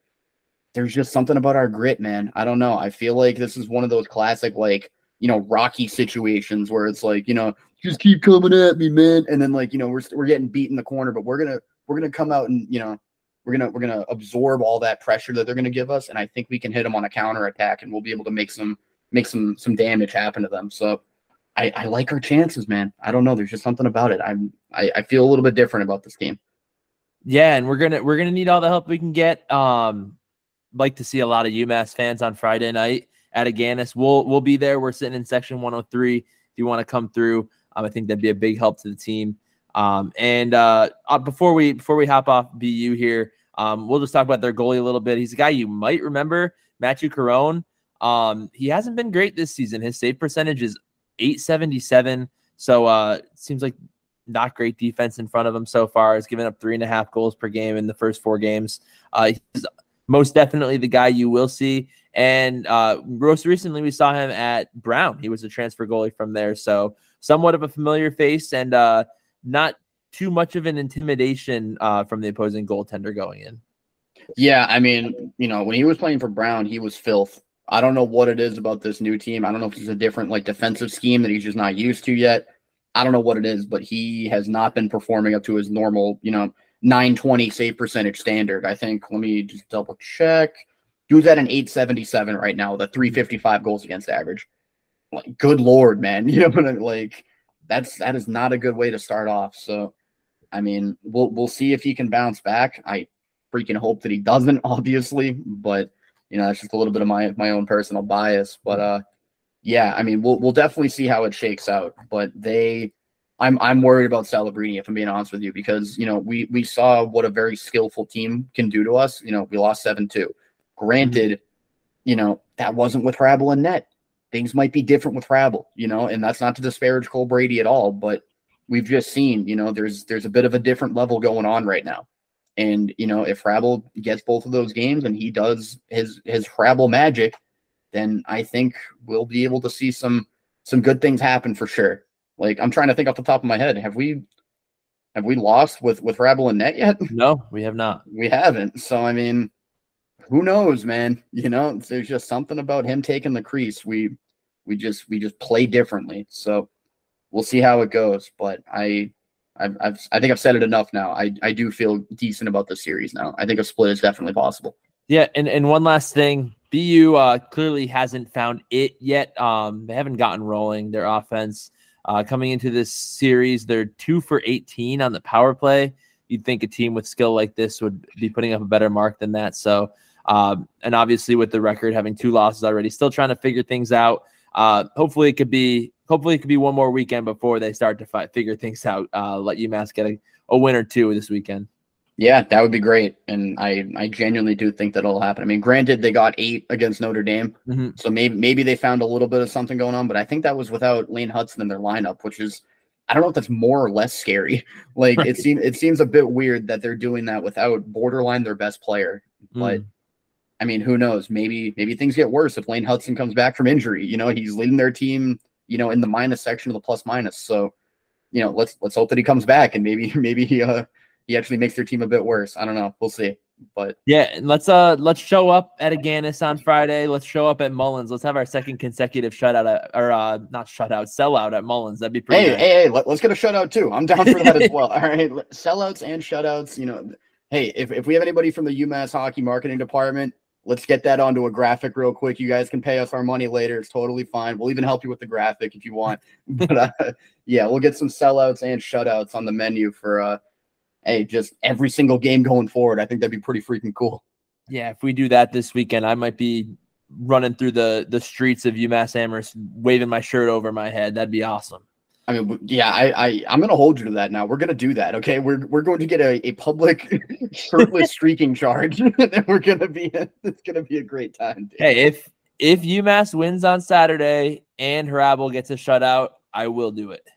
C: there's just something about our grit, man. I don't know. I feel like this is one of those classic, like, you know, rocky situations where it's like, you know, just keep coming at me, man. And then like, you know, we're we're getting beat in the corner, but we're gonna we're gonna come out and you know we're gonna we're gonna absorb all that pressure that they're gonna give us, and I think we can hit them on a counter attack, and we'll be able to make some make some some damage happen to them. So I, I like our chances, man. I don't know. There's just something about it. I'm I, I feel a little bit different about this game.
A: Yeah, and we're gonna we're gonna need all the help we can get. Um, like to see a lot of UMass fans on Friday night at Agganis. We'll we'll be there. We're sitting in section 103. If you want to come through, um, I think that'd be a big help to the team. Um, and uh, uh, before we before we hop off BU here, um, we'll just talk about their goalie a little bit. He's a guy you might remember, Matthew Caron. Um, he hasn't been great this season. His save percentage is 877. So uh seems like not great defense in front of him so far. He's given up three and a half goals per game in the first four games. Uh, he's most definitely the guy you will see. And uh, most recently, we saw him at Brown. He was a transfer goalie from there. So somewhat of a familiar face and uh, not too much of an intimidation uh, from the opposing goaltender going in.
C: Yeah, I mean, you know, when he was playing for Brown, he was filth. I don't know what it is about this new team. I don't know if it's a different like defensive scheme that he's just not used to yet. I don't know what it is, but he has not been performing up to his normal, you know, 920 save percentage standard. I think, let me just double check. Dude's at an 877 right now with a 355 goals against average. Like, good lord, man. You know, like that's that is not a good way to start off. So, I mean, we'll we'll see if he can bounce back. I freaking hope that he doesn't, obviously, but you know, that's just a little bit of my my own personal bias. But uh yeah, I mean, we'll we'll definitely see how it shakes out. But they, I'm I'm worried about Celebrini if I'm being honest with you because you know we we saw what a very skillful team can do to us. You know, we lost seven two. Granted, mm-hmm. you know that wasn't with Hrabal and net. Things might be different with Hrabal, you know, mm-hmm. and that's not to disparage Cole Brady at all, but we've just seen, you know, there's there's a bit of a different level going on right now. And you know, if Hrabal gets both of those games and he does his his Hrabal magic, then I think we'll be able to see some some good things happen for sure. Like I'm trying to think off the top of my head, have we have we lost with with Hrabal and Net yet?
A: No, we have not.
C: We haven't. So I mean, who knows, man? You know, there's just something about him taking the crease. We we just we just play differently. So we'll see how it goes. But I I've, I've I think I've said it enough now. I I do feel decent about the series now. I think a split is definitely possible.
A: Yeah, and and one last thing, BU uh, clearly hasn't found it yet. Um, they haven't gotten rolling their offense. Uh, coming into this series, they're two for 18 on the power play. You'd think a team with skill like this would be putting up a better mark than that. So, um, and obviously with the record having two losses already, still trying to figure things out. Uh, hopefully it could be hopefully it could be one more weekend before they start to fight, figure things out. Uh, let UMass get a, a win or two this weekend.
C: Yeah, that would be great, and I I genuinely do think that'll happen. I mean, granted, they got eight against Notre Dame, mm-hmm. so maybe maybe they found a little bit of something going on, but I think that was without Lane Hudson in their lineup, which is I don't know if that's more or less scary. Like right. it seems it seems a bit weird that they're doing that without borderline their best player. But mm. I mean, who knows? Maybe maybe things get worse if Lane Hudson comes back from injury. You know, he's leading their team, you know, in the minus section of the plus minus. So, you know, let's let's hope that he comes back and maybe maybe he uh he actually makes their team a bit worse. I don't know. We'll see. But
A: yeah, let's uh let's show up at Agganis on Friday. Let's show up at Mullins. Let's have our second consecutive shutout at, or uh not shutout sellout at Mullins. That'd be pretty.
C: Hey, good. hey, hey, let, us get a shutout too. I'm down for that as well. All right, sellouts and shutouts. You know, hey, if if we have anybody from the UMass hockey marketing department, let's get that onto a graphic real quick. You guys can pay us our money later. It's totally fine. We'll even help you with the graphic if you want. But uh, yeah, we'll get some sellouts and shutouts on the menu for uh hey, just every single game going forward. I think that'd be pretty freaking cool.
A: Yeah, if we do that this weekend, I might be running through the the streets of UMass Amherst, waving my shirt over my head. That'd be awesome.
C: I mean, yeah, I, I I'm gonna hold you to that now. We're gonna do that. Okay, we're we're going to get a, a public shirtless streaking charge, and we're gonna be it's gonna be a great time.
A: Dude. Hey, if if UMass wins on Saturday and Hrabal gets a shutout, I will do it.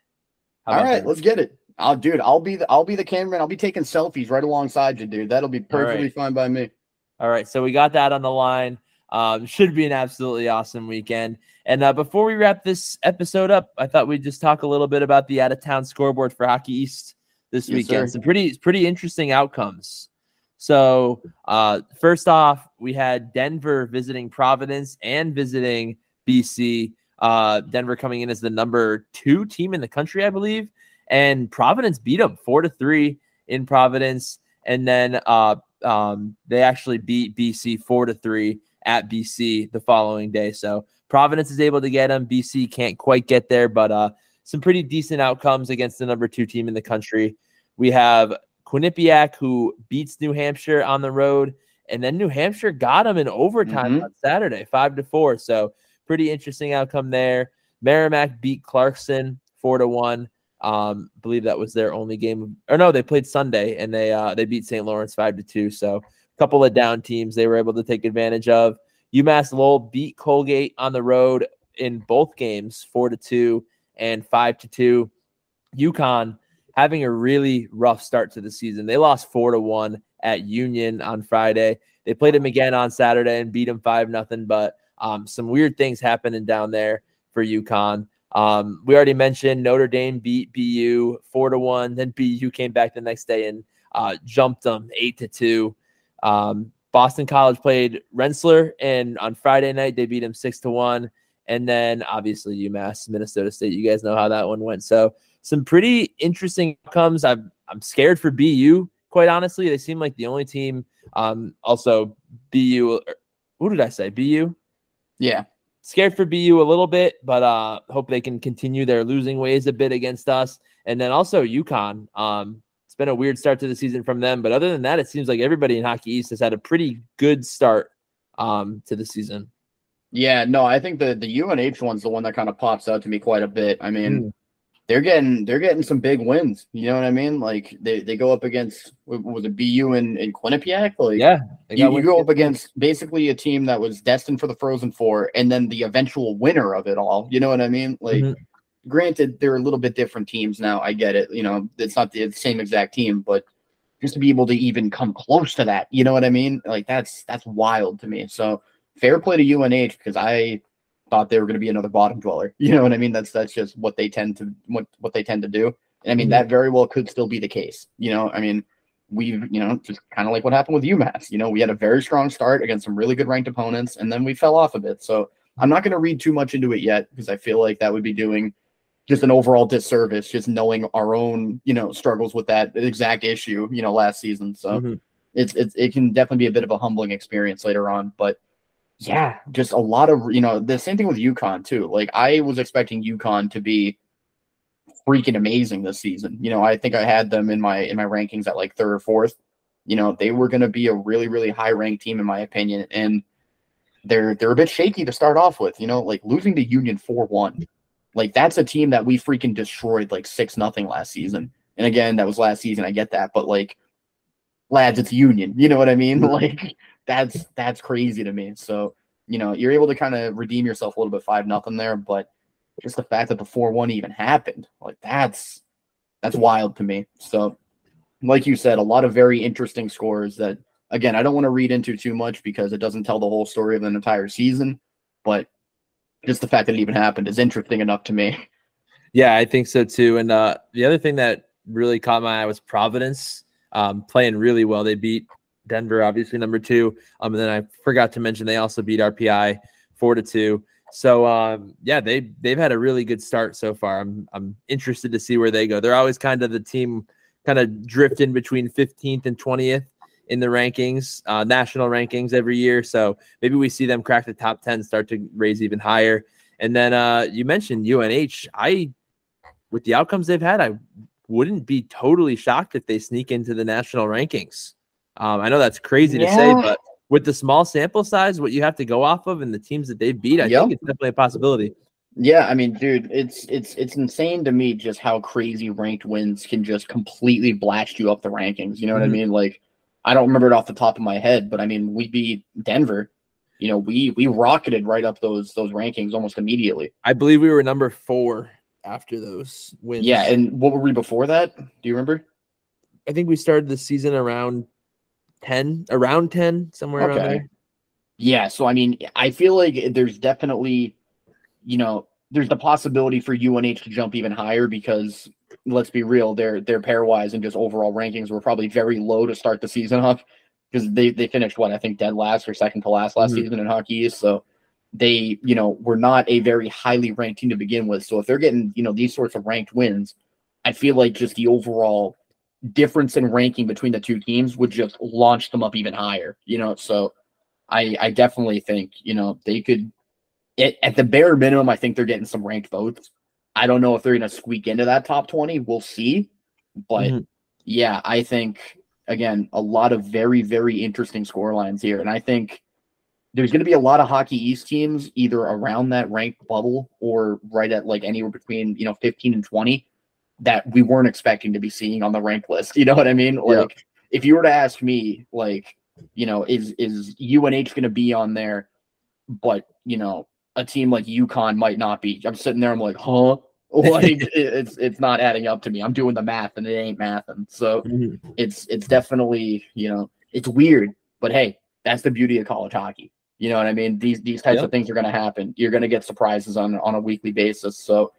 C: All right, that? let's get it. I'll dude, I'll be the I'll be the cameraman. I'll be taking selfies right alongside you, dude. That'll be perfectly right. fine by me.
A: All right, so we got that on the line. Um, should be an absolutely awesome weekend. And uh, before we wrap this episode up, I thought we'd just talk a little bit about the out of town scoreboard for Hockey East this yes, weekend. Sir. Some pretty pretty interesting outcomes. So uh, first off, we had Denver visiting Providence and visiting BC. Uh, Denver coming in as the number two team in the country, I believe and Providence beat them four to three in Providence, and then uh, um, they actually beat BC four to three at BC the following day. So Providence is able to get them. BC can't quite get there, but uh, some pretty decent outcomes against the number two team in the country. We have Quinnipiac who beats New Hampshire on the road, and then New Hampshire got them in overtime mm-hmm. on Saturday, five to four. So pretty interesting outcome there. Merrimack beat Clarkson four to one. Um, believe that was their only game. Or no, they played Sunday and they uh they beat St. Lawrence five to two. So couple of down teams they were able to take advantage of. UMass Lowell beat Colgate on the road in both games, four to two and five to two. UConn having a really rough start to the season. They lost four to one at Union on Friday. They played them again on Saturday and beat them five nothing. But um, some weird things happening down there for UConn. Um, we already mentioned Notre Dame beat BU four to one. Then BU came back the next day and uh, jumped them eight to two. Um, Boston College played Rensselaer, and on Friday night they beat him six to one. And then obviously UMass, Minnesota State. You guys know how that one went. So some pretty interesting outcomes. I'm I'm scared for BU. Quite honestly, they seem like the only team. Um, also BU. Who did I say? BU.
C: Yeah,
A: scared for BU a little bit, but uh, hope they can continue their losing ways a bit against us. And then also UConn. Um, been a weird start to the season from them, but other than that, it seems like everybody in Hockey East has had a pretty good start um, to the season.
C: Yeah, no, I think the the UNH one's the one that kind of pops out to me quite a bit. I mean, mm. they're getting they're getting some big wins. You know what I mean? Like they, they go up against was it BU in, in Quinnipiac? Like
A: yeah,
C: you, you go up against basically a team that was destined for the Frozen Four, and then the eventual winner of it all. You know what I mean? Like. Mm-hmm. Granted, they're a little bit different teams now. I get it. You know, it's not the same exact team, but just to be able to even come close to that, you know what I mean? Like that's that's wild to me. So fair play to UNH because I thought they were going to be another bottom dweller. You know what I mean? That's that's just what they tend to what what they tend to do. And I mean mm-hmm. that very well could still be the case. You know, I mean we've you know just kind of like what happened with UMass. You know, we had a very strong start against some really good ranked opponents, and then we fell off a bit. So I'm not going to read too much into it yet because I feel like that would be doing just an overall disservice, just knowing our own you know struggles with that exact issue. You know, last season. So. Mm-hmm. It's, it's, it can definitely be a bit of a humbling experience later on, but yeah, just a lot of you know the same thing with UConn too. Like I was expecting UConn to be freaking amazing this season. You know, I think I had them in my in my rankings at like third or fourth. You know, they were going to be a really really high ranked team in my opinion, and they're they're a bit shaky to start off with. You know, like losing to Union four one, like that's a team that we freaking destroyed like six nothing last season. And again, that was last season. I get that, but like, lads, it's Union. You know what I mean? Like that's that's crazy to me. So you know you're able to kind of redeem yourself a little bit five nothing there, but just the fact that the four one even happened, like that's that's wild to me. So like you said, a lot of very interesting scores that again I don't want to read into too much because it doesn't tell the whole story of an entire season, but just the fact that it even happened is interesting enough to me.
A: Yeah, I think so too. And uh, the other thing that really caught my eye was Providence um, playing really well. They beat Denver, obviously number two. Um, and then I forgot to mention they also beat RPI four to two. So um, yeah, they they've had a really good start so far. I'm I'm interested to see where they go. They're always kind of the team kind of drifting between 15th and 20th in the rankings, uh, national rankings every year. So maybe we see them crack the top 10, start to raise even higher. And then uh, you mentioned UNH. I, with the outcomes they've had, I wouldn't be totally shocked if they sneak into the national rankings. Um, I know that's crazy yeah. to say, but with the small sample size, what you have to go off of and the teams that they've beat, I yep. think it's definitely a possibility.
C: Yeah, I mean, dude, it's it's it's insane to me just how crazy ranked wins can just completely blast you up the rankings. You know what mm-hmm. I mean? Like, I don't remember it off the top of my head, but I mean, we beat Denver. You know, we we rocketed right up those those rankings almost immediately.
A: I believe we were number four after those wins.
C: Yeah, and what were we before that? Do you remember?
A: I think we started the season around 10, around 10, somewhere okay. around there.
C: Yeah. So, I mean, I feel like there's definitely, you know, there's the possibility for UNH to jump even higher because let's be real, their their pairwise and just overall rankings were probably very low to start the season off because they they finished what I think dead last or second to last last mm-hmm. season in Hockey. So they, you know, were not a very highly ranked team to begin with. So if they're getting, you know, these sorts of ranked wins, I feel like just the overall difference in ranking between the two teams would just launch them up even higher. You know, so I I definitely think you know they could. It, at the bare minimum, I think they're getting some ranked votes. I don't know if they're going to squeak into that top twenty. We'll see, but mm-hmm. yeah, I think again a lot of very very interesting score lines here, and I think there's going to be a lot of Hockey East teams either around that ranked bubble or right at like anywhere between you know 15 and 20 that we weren't expecting to be seeing on the rank list. You know what I mean? Like
A: Yeah.
C: if you were to ask me, like you know, is is UNH going to be on there? But you know, a team like UConn might not be. I'm sitting there. I'm like, huh? Like it's it's not adding up to me. I'm doing the math and it ain't mathing. So it's it's definitely you know it's weird, but hey, that's the beauty of college hockey. You know what I mean? These these types
A: Yep.
C: of things are going to happen. You're going to get surprises on on a weekly basis. So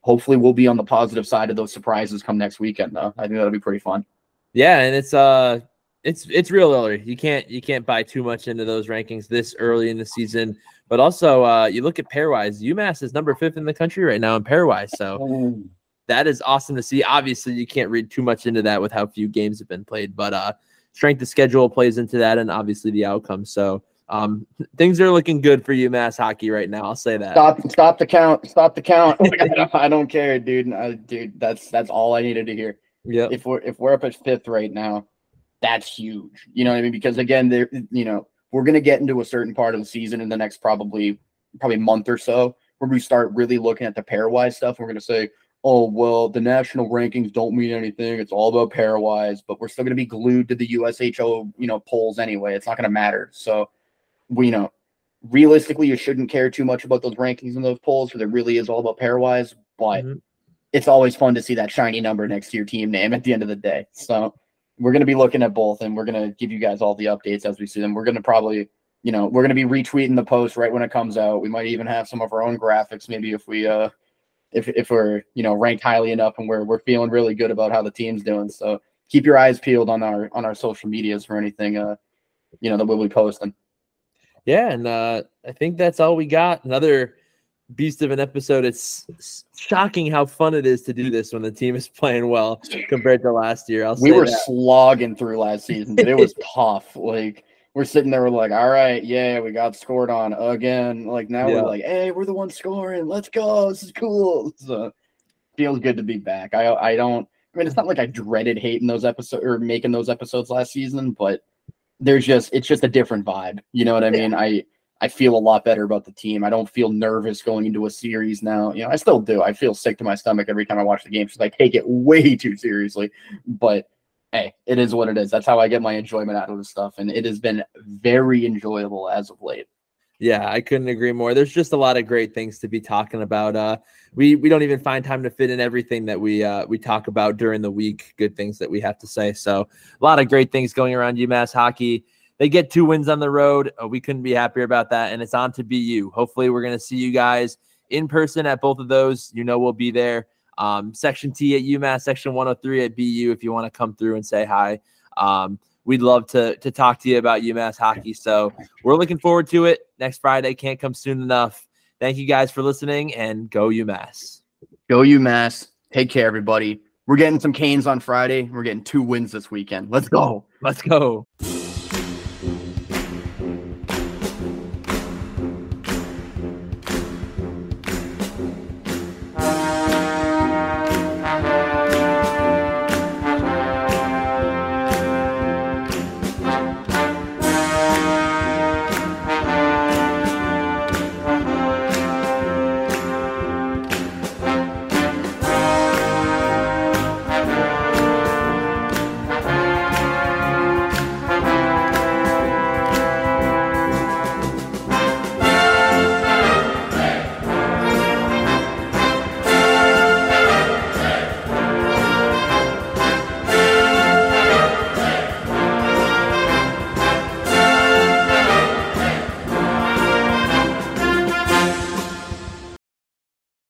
C: hopefully we'll be on the positive side of those surprises come next weekend. Though I think that'll be pretty fun.
A: Yeah, and it's uh it's it's real early. You can't you can't buy too much into those rankings this early in the season. But also uh you look at pairwise, UMass is number fifth in the country right now in pairwise. So that is awesome to see. Obviously, you can't read too much into that with how few games have been played, but uh strength of schedule plays into that and obviously the outcome. So um things are looking good for UMass hockey right now. I'll say that.
C: Stop stop the count. Stop the count. I, don't, care, dude. Dude, that's that's all I needed to hear.
A: Yeah.
C: if we're if we're up at fifth right now, that's huge. You know what I mean? Because again, there you know we're gonna get into a certain part of the season in the next probably probably month or so where we start really looking at the pairwise stuff. We're gonna say, oh well, the national rankings don't mean anything. It's all about pairwise, but we're still gonna be glued to the USCHO you know polls anyway. It's not gonna matter. So we you know realistically you shouldn't care too much about those rankings and those polls because it really is all about pairwise. But
A: Mhm.
C: it's always fun to see that shiny number next to your team name at the end of the day. So we're going to be looking at both and we're going to give you guys all the updates as we see them. We're going to probably, you know, we're going to be retweeting the post right when it comes out. We might even have some of our own graphics maybe if we uh if if we're, you know, ranked highly enough and we're we're feeling really good about how the team's doing. So keep your eyes peeled on our on our social medias for anything uh you know that we'll be posting.
A: Yeah, and uh, I think that's all we got. Another beast of an episode. It's shocking how fun it is to do this when the team is playing well compared to last year. I'll
C: we were
A: that.
C: slogging through last season, but it was tough. Like we're sitting there, we're like, all right, yeah, we got scored on again. Like now
A: Yeah.
C: we're like, hey, we're the ones scoring. Let's go. This is cool. So feels good to be back. I I don't. I mean, it's not like I dreaded hating those episodes or making those episodes last season, but there's just it's just a different vibe. You know what I mean? I I feel a lot better about the team. I don't feel nervous going into a series now. You know, I still do. I feel sick to my stomach every time I watch the game because I take it way too seriously. But hey, it is what it is. That's how I get my enjoyment out of this stuff, and it has been very enjoyable as of late.
A: Yeah, I couldn't agree more. There's just a lot of great things to be talking about. Uh, we we don't even find time to fit in everything that we uh, we talk about during the week. Good things that we have to say. So a lot of great things going around UMass hockey. They get two wins on the road. Uh, we couldn't be happier about that, and it's on to BU. Hopefully, we're going to see you guys in person at both of those. You know, we'll be there. Um, section T at UMass, Section 103 at BU. If you want to come through and say hi, um, we'd love to to talk to you about UMass hockey. So we're looking forward to it next Friday. Can't come soon enough. Thank you guys for listening and go UMass.
C: Go UMass. Take care, everybody. We're getting some Canes on Friday. We're getting two wins this weekend. Let's go.
A: Let's go.